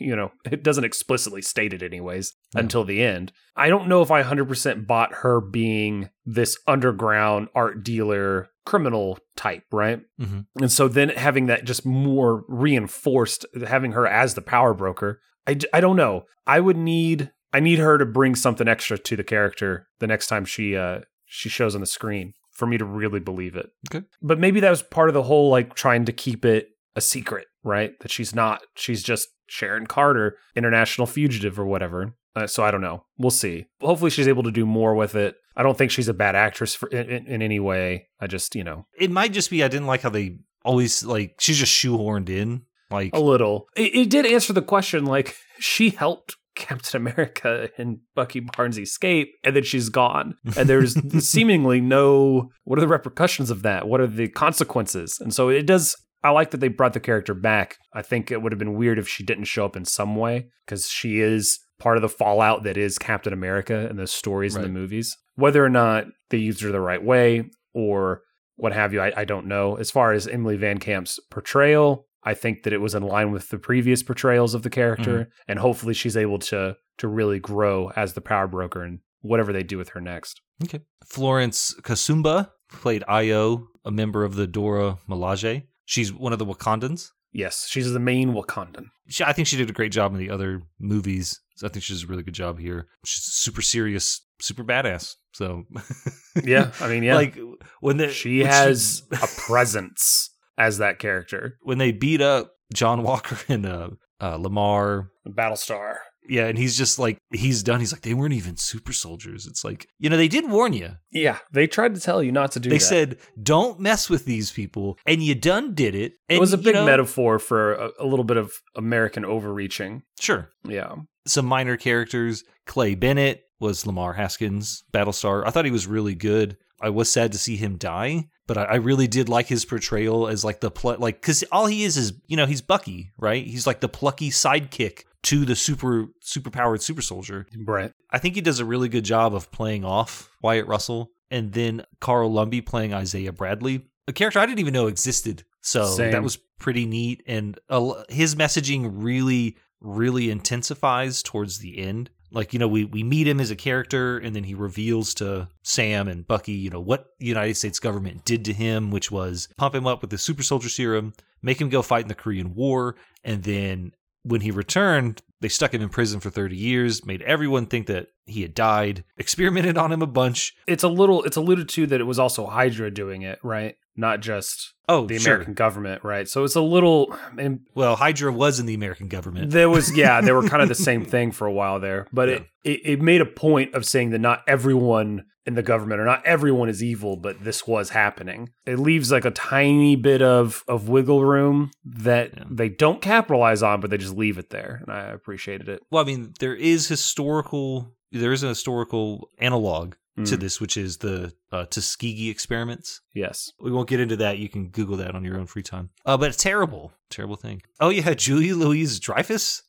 you know, it doesn't explicitly state it, anyways, Yeah. until the end. I don't know if I 100% bought her being this underground art dealer criminal type, right? Mhm. And so then having that just more reinforced, having her as the power broker, I, I don't know. I would need I need her to bring something extra to the character the next time she uh she shows on the screen for me to really believe it. Okay. But maybe that was part of the whole like trying to keep it a secret, right? That she's not she's just Sharon Carter, international fugitive or whatever. Uh, so I don't know. We'll see. Hopefully she's able to do more with it. I don't think she's a bad actress for, in, in any way. I just, you know, It might just be I didn't like how they always like she's just shoehorned in. Like A little. It, it did answer the question. Like she helped Captain America and Bucky Barnes escape, and then she's gone. And there's seemingly no. What are the repercussions of that? What are the consequences? And so it does. I like that they brought the character back. I think it would have been weird if she didn't show up in some way because she is part of the fallout that is Captain America and the stories in the movies. Whether or not they used her the right way or what have you, I, I don't know. As far as Emily Van Camp's portrayal, I think that it was in line with the previous portrayals of the character, mm-hmm. and hopefully she's able to to really grow as the power broker and whatever they do with her next. Okay. Florence Kasumba played Ayo, a member of the Dora Milaje. She's one of the Wakandans. Yes, she's the main Wakandan. She, I think she did a great job in the other movies. So I think she does a really good job here. She's super serious, super badass. So Yeah, I mean, yeah, like when they she when has a presence as that character. when they beat up John Walker and uh, uh, Lamar. Battlestar. Yeah, and he's just like he's done. He's like they weren't even super soldiers. It's like you know they did warn you. Yeah, they tried to tell you not to do They that. said don't mess with these people, and you done did it. And, it was a you big know, metaphor for a, a little bit of American overreaching. Sure, Yeah. some minor characters. Clay Bennett was Lamar Haskins, Battlestar. I thought he was really good. I was sad to see him die, but I, I really did like his portrayal as like the pl- like because all he is is you know he's Bucky, right? He's like the plucky sidekick to the super super powered super soldier. Right. I think he does a really good job of playing off Wyatt Russell, and then Carl Lumbly playing Isaiah Bradley, a character I didn't even know existed. So Same. that was pretty neat, and uh, his messaging really, really intensifies towards the end. Like you know, we we meet him as a character, and then he reveals to Sam and Bucky, you know, what the United States government did to him, which was pump him up with the super soldier serum, make him go fight in the Korean War, and then when he returned, they stuck him in prison for 30 years, made everyone think that he had died, experimented on him a bunch. It's a little. It's alluded to that it was also Hydra doing it, right? Not just Oh, the sure. American government, right? So it's a little. And Well, Hydra was in the American government. there was, yeah, they were kind of the same thing for a while there, but it, it it made a point of saying that not everyone in the government or not everyone is evil, but this was happening. It leaves like a tiny bit of of wiggle room that Yeah. they don't capitalize on, but they just leave it there, and I appreciated it. Well, I mean, there is historical, there is a historical analog to Mm. this, which is the uh, Tuskegee experiments. Yes. We won't get into that. You can Google that on your own free time. Uh, but it's terrible, terrible thing. Oh yeah, Julia Louise Dreyfus.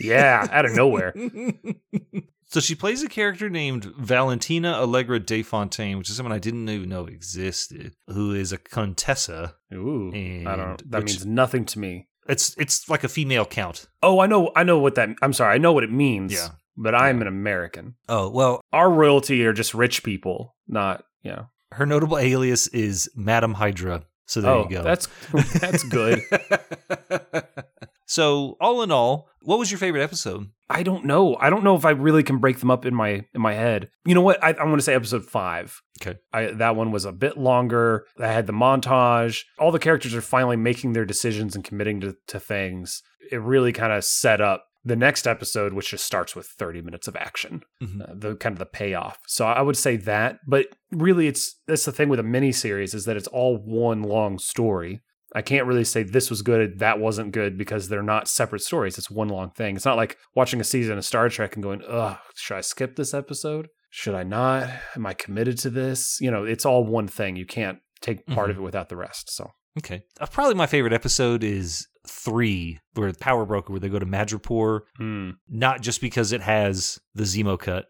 Yeah, out of nowhere. so she plays a character named Valentina Allegra de Fontaine, which is someone I didn't even know existed, who is a contessa. Ooh, I don't. That which- means nothing to me. It's it's like a female count. Oh, I know. I know what that. I'm sorry. I know what it means. Yeah. But I'm an American. Oh well, Our royalty are just rich people, not you know. her notable alias is Madam Hydra. So there oh, you go. that's that's good. so all in all, what was your favorite episode? I don't know. I don't know if I really can break them up in my in my head. You know what? I, I'm going to say episode five. Okay. I, that one was a bit longer. I had the montage. All the characters are finally making their decisions and committing to, to things. It really kind of set up the next episode, which just starts with 30 minutes of action. Mhm. uh, the kind of the payoff. So I would say that, but really, it's that's the thing with a mini series is that it's all one long story. I can't really say this was good, that wasn't good because they're not separate stories. It's one long thing. It's not like watching a season of Star Trek and going, "Ugh, should I skip this episode? Should I not? Am I committed to this?" You know, it's all one thing. You can't take part of it without the rest. So Okay. Uh, probably my favorite episode is three, where the Power Broker, where they go to Madripoor, hmm. not just because it has the Zemo cut,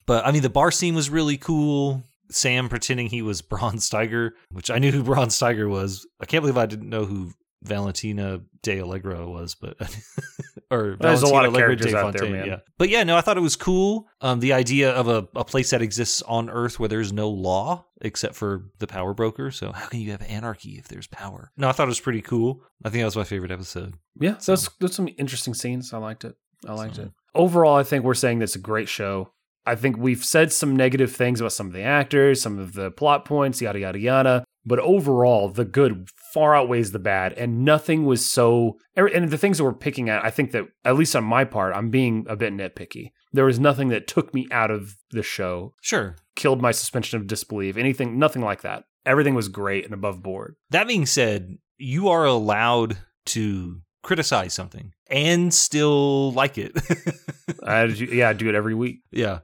but I mean, the bar scene was really cool. Sam pretending he was Braun Steiger, which I knew who Braun Steiger was. I can't believe I didn't know who Valentina de Allegro was, but or There's a lot of Allegra characters out there, man. Yeah, but yeah, no, I thought it was cool. Um, the idea of a, a place that exists on Earth where there's no law except for the power broker. So how can you have anarchy if there's power? No, I thought it was pretty cool. I think that was my favorite episode. Yeah, so that's that's some interesting scenes. I liked it. I liked So- it. Overall, I think we're saying that's a great show. I think we've said some negative things about some of the actors, some of the plot points, yada yada yada. But overall, the good far outweighs the bad, and nothing was so. Er, and the things that we're picking at, I think that at least on my part, I'm being a bit nitpicky. There was nothing that took me out of the show, Sure. killed my suspension of disbelief, anything, nothing like that. Everything was great and above board. That being said, you are allowed to criticize something and still like it. I, yeah, I do it every week. yeah.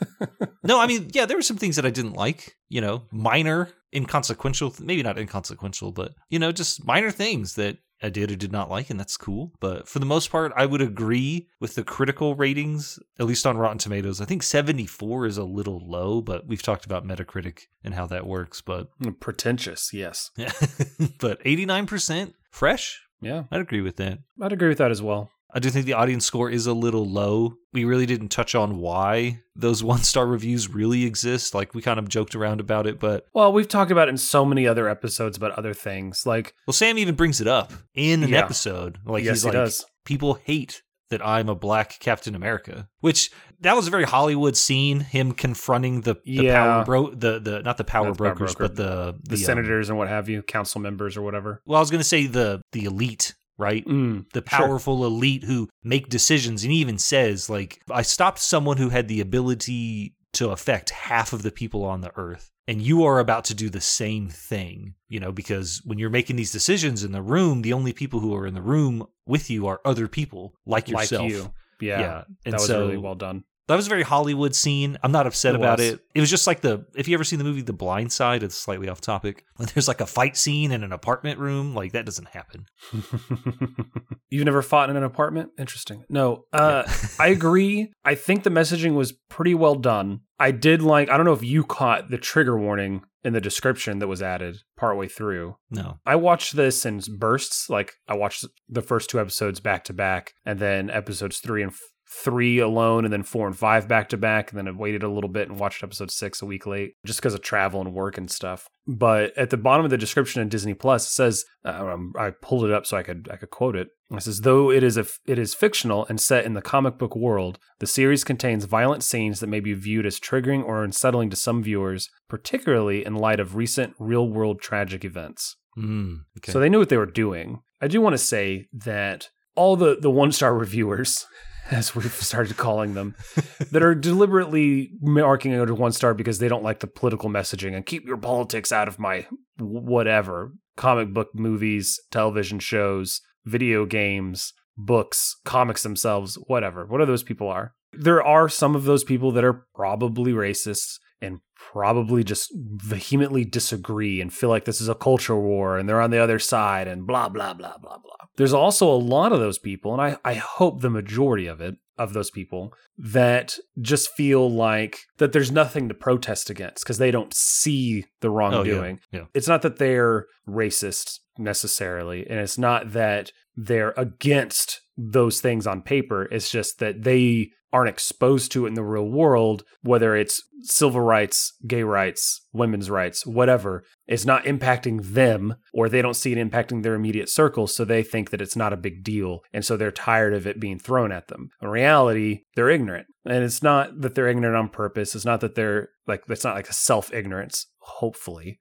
no, I mean, yeah, there were some things that I didn't like, you know, minor, inconsequential, maybe not inconsequential, but, you know, just minor things that I did or did not like, and that's cool. But for the most part, I would agree with the critical ratings, at least on Rotten Tomatoes. I think 74 is a little low, but we've talked about Metacritic and how that works. But, Pretentious, yes. but 89% fresh, Yeah, I'd agree with that. I'd agree with that as well. I do think the audience score is a little low. We really didn't touch on why those one star reviews really exist. Like we kind of joked around about it, but Well, we've talked about it in so many other episodes about other things. Like, well, Sam even brings it up in an Yeah. episode. Like yes, he's he like, does. people hate that I'm a black Captain America, which that was a very Hollywood scene. Him confronting the, the Yeah. power bro, the the not the power Not the power brokers, broker. but the The um, senators and what have you, council members or whatever. well, I was going to say the the elite, right? Mm, The sure. powerful elite who make decisions, and he even says like, I stopped someone who had the ability to affect half of the people on the earth. And you are about to do the same thing, you know, because when you're making these decisions in the room, the only people who are in the room with you are other people like like yourself. you. Yeah. And that was so really well done. that was a very Hollywood scene. I'm not upset It about was. it. It was just like the if you ever seen the movie The Blind Side, it's slightly off topic. When there's like a fight scene in an apartment room, like that doesn't happen. You've never fought in an apartment? Interesting. No, uh, I agree. I think the messaging was pretty well done. I did like, I don't know if you caught the trigger warning in the description that was added partway through. No. I watched this in bursts. Like, I watched the first two episodes back to back, and then episodes three and three alone, and then four and five back to back. And then I waited a little bit and watched episode six a week late just because of travel and work and stuff. But at the bottom of the description in Disney Plus, it says, uh, um, I pulled it up so I could I could quote it. It says, though it is a it is fictional and set in the comic book world, the series contains violent scenes that may be viewed as triggering or unsettling to some viewers, particularly in light of recent real world tragic events. Mm, okay. So they knew what they were doing. I do want to say that all the, the one star reviewers, as we've started calling them, that are deliberately marking it one star because they don't like the political messaging and keep your politics out of my whatever comic book movies, television shows, video games, books, comics themselves, whatever, What are those people are. There are some of those people that are probably racist and probably just vehemently disagree and feel like this is a culture war and they're on the other side and blah blah blah blah blah. There's also a lot of those people, and I, I hope the majority of it of those people that just feel like that there's nothing to protest against because they don't see the oh, wrongdoing. yeah. yeah. It's not that they're racist necessarily, and it's not that they're against those things on paper. It's just that they aren't exposed to it in the real world, whether it's civil rights, gay rights, women's rights, whatever. It's not impacting them, or they don't see it impacting their immediate circle, so they think that it's not a big deal. And so they're tired of it being thrown at them. In reality, they're ignorant. And it's not that they're ignorant on purpose. It's not that they're like, it's not like a self ignorance, hopefully.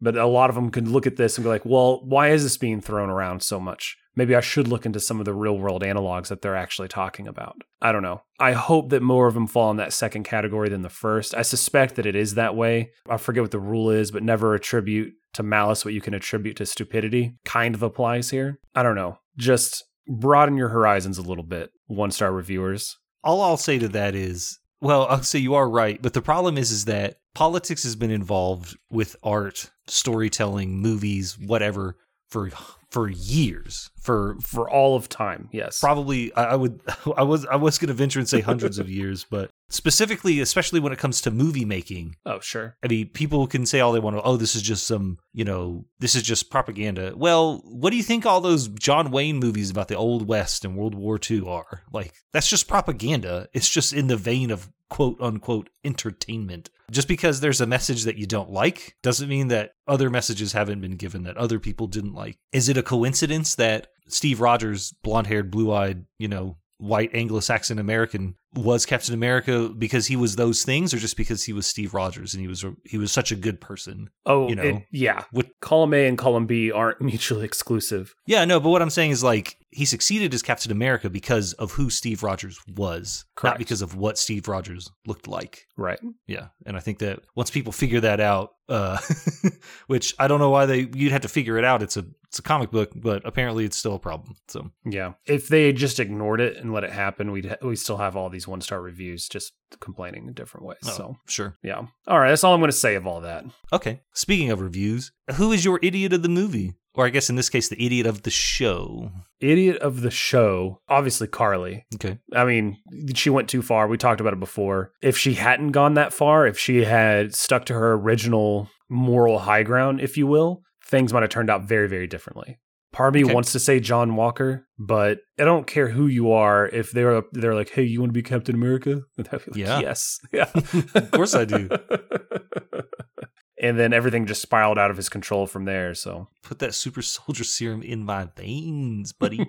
But a lot of them could look at this and be like, well, why is this being thrown around so much? Maybe I should look into some of the real world analogs that they're actually talking about. I don't know. I hope that more of them fall in that second category than the first. I suspect that it is that way. I forget what the rule is, but never attribute to malice what you can attribute to stupidity kind of applies here. I don't know. Just broaden your horizons a little bit, one star reviewers. all I'll say to that is, well, I'll say you are right, but the problem is, is that politics has been involved with art, storytelling, movies, whatever, for for years, for For all of time, yes. probably I, I would I was I was going to venture and say hundreds of years, but specifically, especially when it comes to movie making, oh, sure. I mean, people can say all they want to, oh, this is just some, you know, this is just propaganda. Well, what do you think all those John Wayne movies about the Old West and World War II are? Like, that's just propaganda. It's just in the vein of quote unquote entertainment. Just because there's a message that you don't like doesn't mean that other messages haven't been given that other people didn't like. Is it a coincidence that Steve Rogers, blonde haired, blue eyed, you know, white Anglo Saxon American was Captain America because he was those things, or just because he was Steve Rogers and he was he was such a good person? Oh, you know, it- yeah. With column A and column B aren't mutually exclusive. Yeah, no, but what I'm saying is like he succeeded as Captain America because of who Steve Rogers was, Correct. not because of what Steve Rogers looked like. Right. Yeah, and I think that once people figure that out, uh, which I don't know why they you'd have to figure it out. It's a it's a comic book, but apparently it's still a problem. So Yeah. If they just ignored it and let it happen, we'd ha- we still have all these one star reviews just complaining in different ways. oh, So sure, yeah. All right. That's all I'm going to say of all that. okay. Speaking of reviews, who is your idiot of the movie, or I guess in this case, the idiot of the show? Idiot of the show, obviously Karli. Okay, I mean, she went too far. We talked about it before. If she hadn't gone that far, if she had stuck to her original moral high ground, if you will, things might have turned out very, very differently. Part of me Okay. wants to say John Walker, but I don't care who you are. If they're they're like, "Hey, you want to be Captain America?" And I'd be like, Yeah. yes, yeah, Of course I do. and then everything just spiraled out of his control from there. So, Put that super soldier serum in my veins, buddy.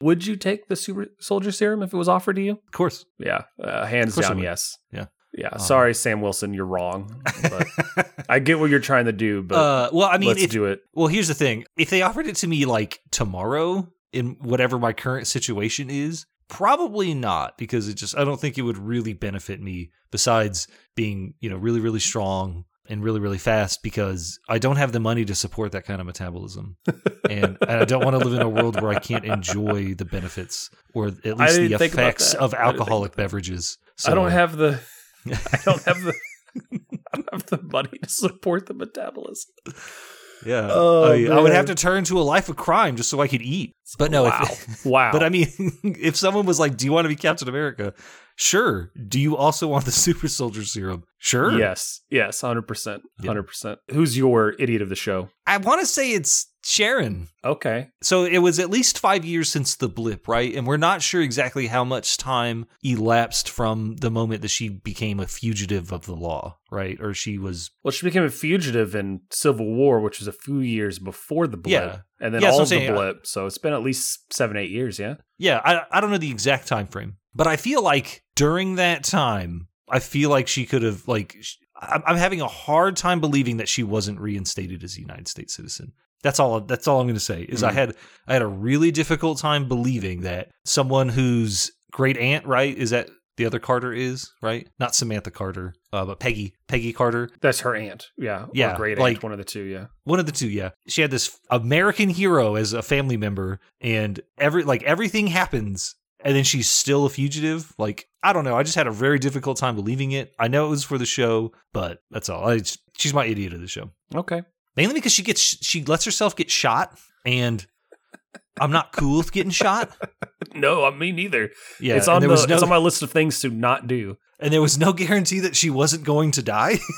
would you take the super soldier serum if it was offered to you? of course. Yeah, uh, hands course down, yes. Yeah. Yeah. Um, Sorry, Sam Wilson, you're wrong. But I get what you're trying to do, but uh, well, I mean, let's if, do it. well, here's the thing: if they offered it to me like tomorrow, in whatever my current situation is, probably not, because it just I don't think it would really benefit me. Besides being, you know, really, really strong and really, really fast, because I don't have the money to support that kind of metabolism, and, and I don't want to live in a world where I can't enjoy the benefits or at least the effects of I didn't think alcoholic beverages. I don't have the I don't have the I don't have the money to support the metabolism. Yeah. Oh, I, I would have to turn to a life of crime just so I could eat. But no, wow, if, wow. but I mean, if someone was like, "Do you want to be Captain America?" Sure. Do you also want the super soldier serum? Sure. yes, yes, hundred percent, hundred percent. Who's your idiot of the show? I want to say it's Sharon. Okay, So it was at least five years since the blip, right? And we're not sure exactly how much time elapsed from the moment that she became a fugitive of the law, right? Or she was well, she became a fugitive in Civil War, which was a few years before the blip, Yeah. and then Yeah, all what of I'm the saying. Uh, blip. So it's been at least seven, eight years. Yeah, Yeah, I I don't know the exact time frame, but I feel like during that time, I feel like she could have like I'm, I'm having a hard time believing that she wasn't reinstated as a United States citizen. That's all. That's all I'm going to say. Is I Mhm. had I had a really difficult time believing that someone whose great aunt, right, is that the other Carter is right, not Samantha Carter, uh, but Peggy Peggy Carter, that's her aunt. Yeah, Yeah, great like- one of the two. Yeah, one of the two, yeah. She had this American hero as a family member, and every like everything happens, and then she's still a fugitive. Like I don't know. I just had a very difficult time believing it. I know it was for the show, but that's all. I, she's my idiot of the show, okay. mainly because she gets she lets herself get shot, and I'm not cool with getting shot. No, I me neither. Yeah, it's on the was no it's on my list of things to not do. and there was no guarantee that she wasn't going to die.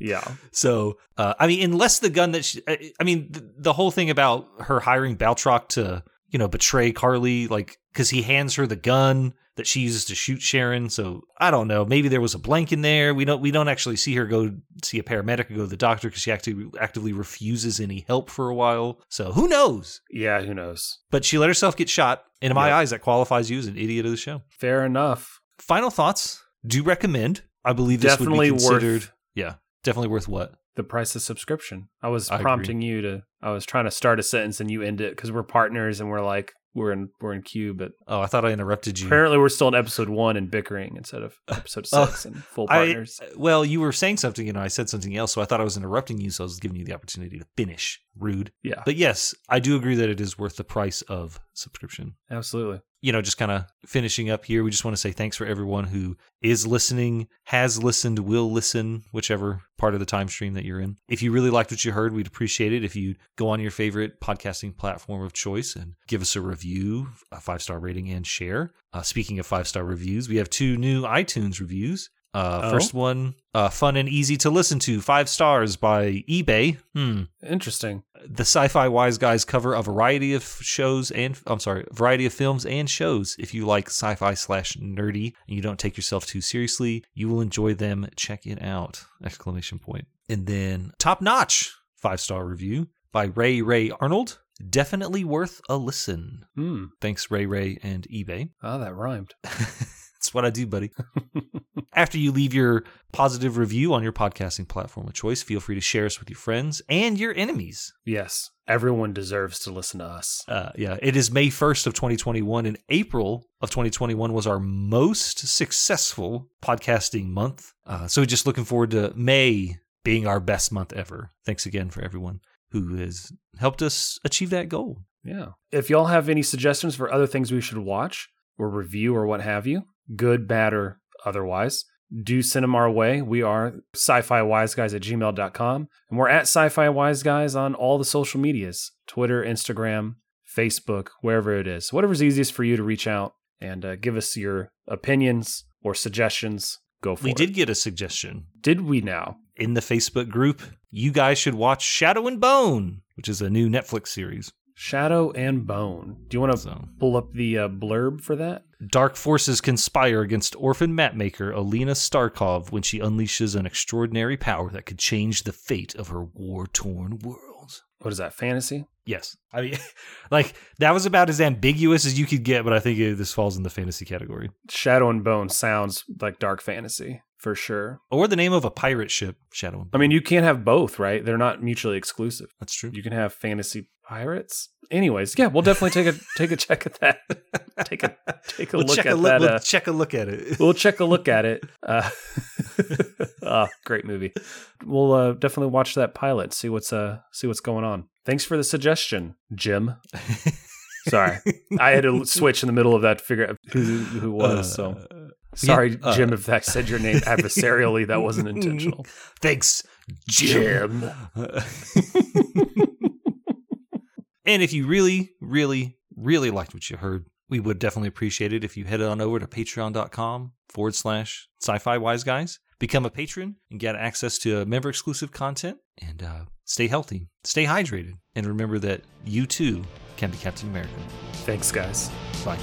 Yeah, So, uh, I mean, unless the gun that she, I I mean, the, the whole thing about her hiring Batroc to, you know, betray Karli, like, because he hands her the gun that she uses to shoot Sharon. So I don't know. Maybe there was a blank in there. We don't. We don't actually see her go see a paramedic or go to the doctor because she actively actively refuses any help for a while. So who knows? yeah. Who knows? But she let herself get shot. And in my eyes, that qualifies you as an idiot of the show. Fair enough. Final thoughts. Do recommend. I believe this Definitely would be worth- considered. Yeah, definitely worth what. the price of subscription. I was I agree. prompting you to. I was trying to start a sentence and you end it because we're partners and we're like we're in we're in queue, but Oh, I thought I interrupted you. apparently we're still in episode one and bickering instead of episode Oh, six and full I, partners. Uh, well, you were saying something and I said something else, so I thought I was interrupting you, so I was giving you the opportunity to finish. Rude. yeah, But yes, I do agree that it is worth the price of subscription. absolutely. You know, just kind of finishing up here, we just want to say thanks for everyone who is listening, has listened, will listen, whichever part of the time stream that you're in. If you really liked what you heard, we'd appreciate it if you go on your favorite podcasting platform of choice and give us a review, a five star rating, and share. Uh, speaking of five star reviews, we have two new iTunes reviews. Uh, Oh? First one, uh, fun and easy to listen to, five stars by eBay. Hmm Interesting. the sci-fi wise guys cover a variety of shows and i'm sorry variety of films and shows if you like sci-fi slash nerdy and you don't take yourself too seriously you will enjoy them check it out exclamation point. point and then top notch five star review by ray ray arnold definitely worth a listen Hmm. thanks ray ray and ebay Ah, that rhymed. that's what I do, buddy. After you leave your positive review on your podcasting platform of choice, feel free to share us with your friends and your enemies. Yes, everyone deserves to listen to us. Uh, yeah, it is May 1st of 2021, and April of 2021 was our most successful podcasting month. Uh, so we're just looking forward to May being our best month ever. Thanks again for everyone who has helped us achieve that goal. Yeah. If y'all have any suggestions for other things we should watch or review or what have you, good, bad, or otherwise, do send them our way. We are sci fi wise guys at gmail.com. And we're at sci fi wise guys on all the social medias Twitter, Instagram, Facebook, wherever it is. Whatever's easiest for you to reach out and uh, give us your opinions or suggestions. Go for We it. We did get a suggestion. Did we now? in the Facebook group, you guys should watch Shadow and Bone, which is a new Netflix series. Shadow and Bone. Do you want to So, pull up the uh, blurb for that? dark forces conspire against orphan mapmaker Alina Starkov when she unleashes an extraordinary power that could change the fate of her war-torn world. What is that? Fantasy? Yes. I mean, like, that was about as ambiguous as you could get, but I think it, this falls in the fantasy category. Shadow and Bone sounds like dark fantasy for sure. Or the name of a pirate ship, Shadow I mean, you can't have both, right? They're not mutually exclusive. That's true. You can have fantasy pirates. Anyways, yeah, we'll definitely take a take a check at that. Take a take a We'll look at a look, that. we'll uh, check a look at it. we'll check a look at it. Uh, oh, great movie. We'll uh, definitely watch that pilot. See what's uh see what's going on. Thanks for the suggestion, Jim. Sorry, I had to switch in the middle of that to figure out who who was. So Uh, sorry, uh, Jim, if I said your name adversarially. That wasn't intentional. Thanks, Jim. And if you really, really, really liked what you heard, we would definitely appreciate it if you headed on over to patreon.com forward slash sci fi wise guys, become a patron, and get access to member exclusive content. And uh, stay healthy, stay hydrated, and remember that you too can be Captain America. Thanks, guys. Bye.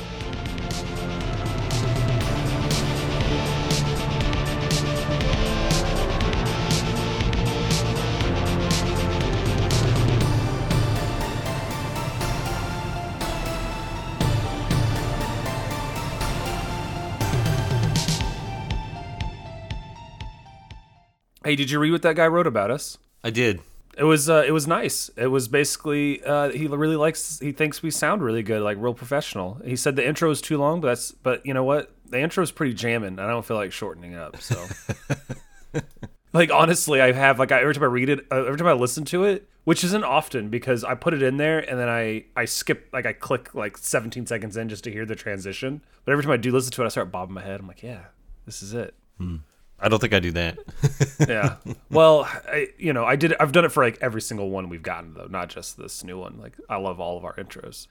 Hey, did you read what that guy wrote about us? I did. It was uh, it was nice. It was basically uh, he really likes he thinks we sound really good, like real professional. He said the intro is too long, but that's but you know what? The intro is pretty jamming. I don't feel like shortening it up. So, like honestly, I have like I, every time I read it, uh, every time I listen to it, which isn't often because I put it in there and then I I skip like I click like 17 seconds in just to hear the transition. But every time I do listen to it, I start bobbing my head. I'm like, yeah, this is it. I don't think I do that. yeah. Well, I, you know, I did. I've done it for like every single one we've gotten though, not just this new one. Like I love all of our intros.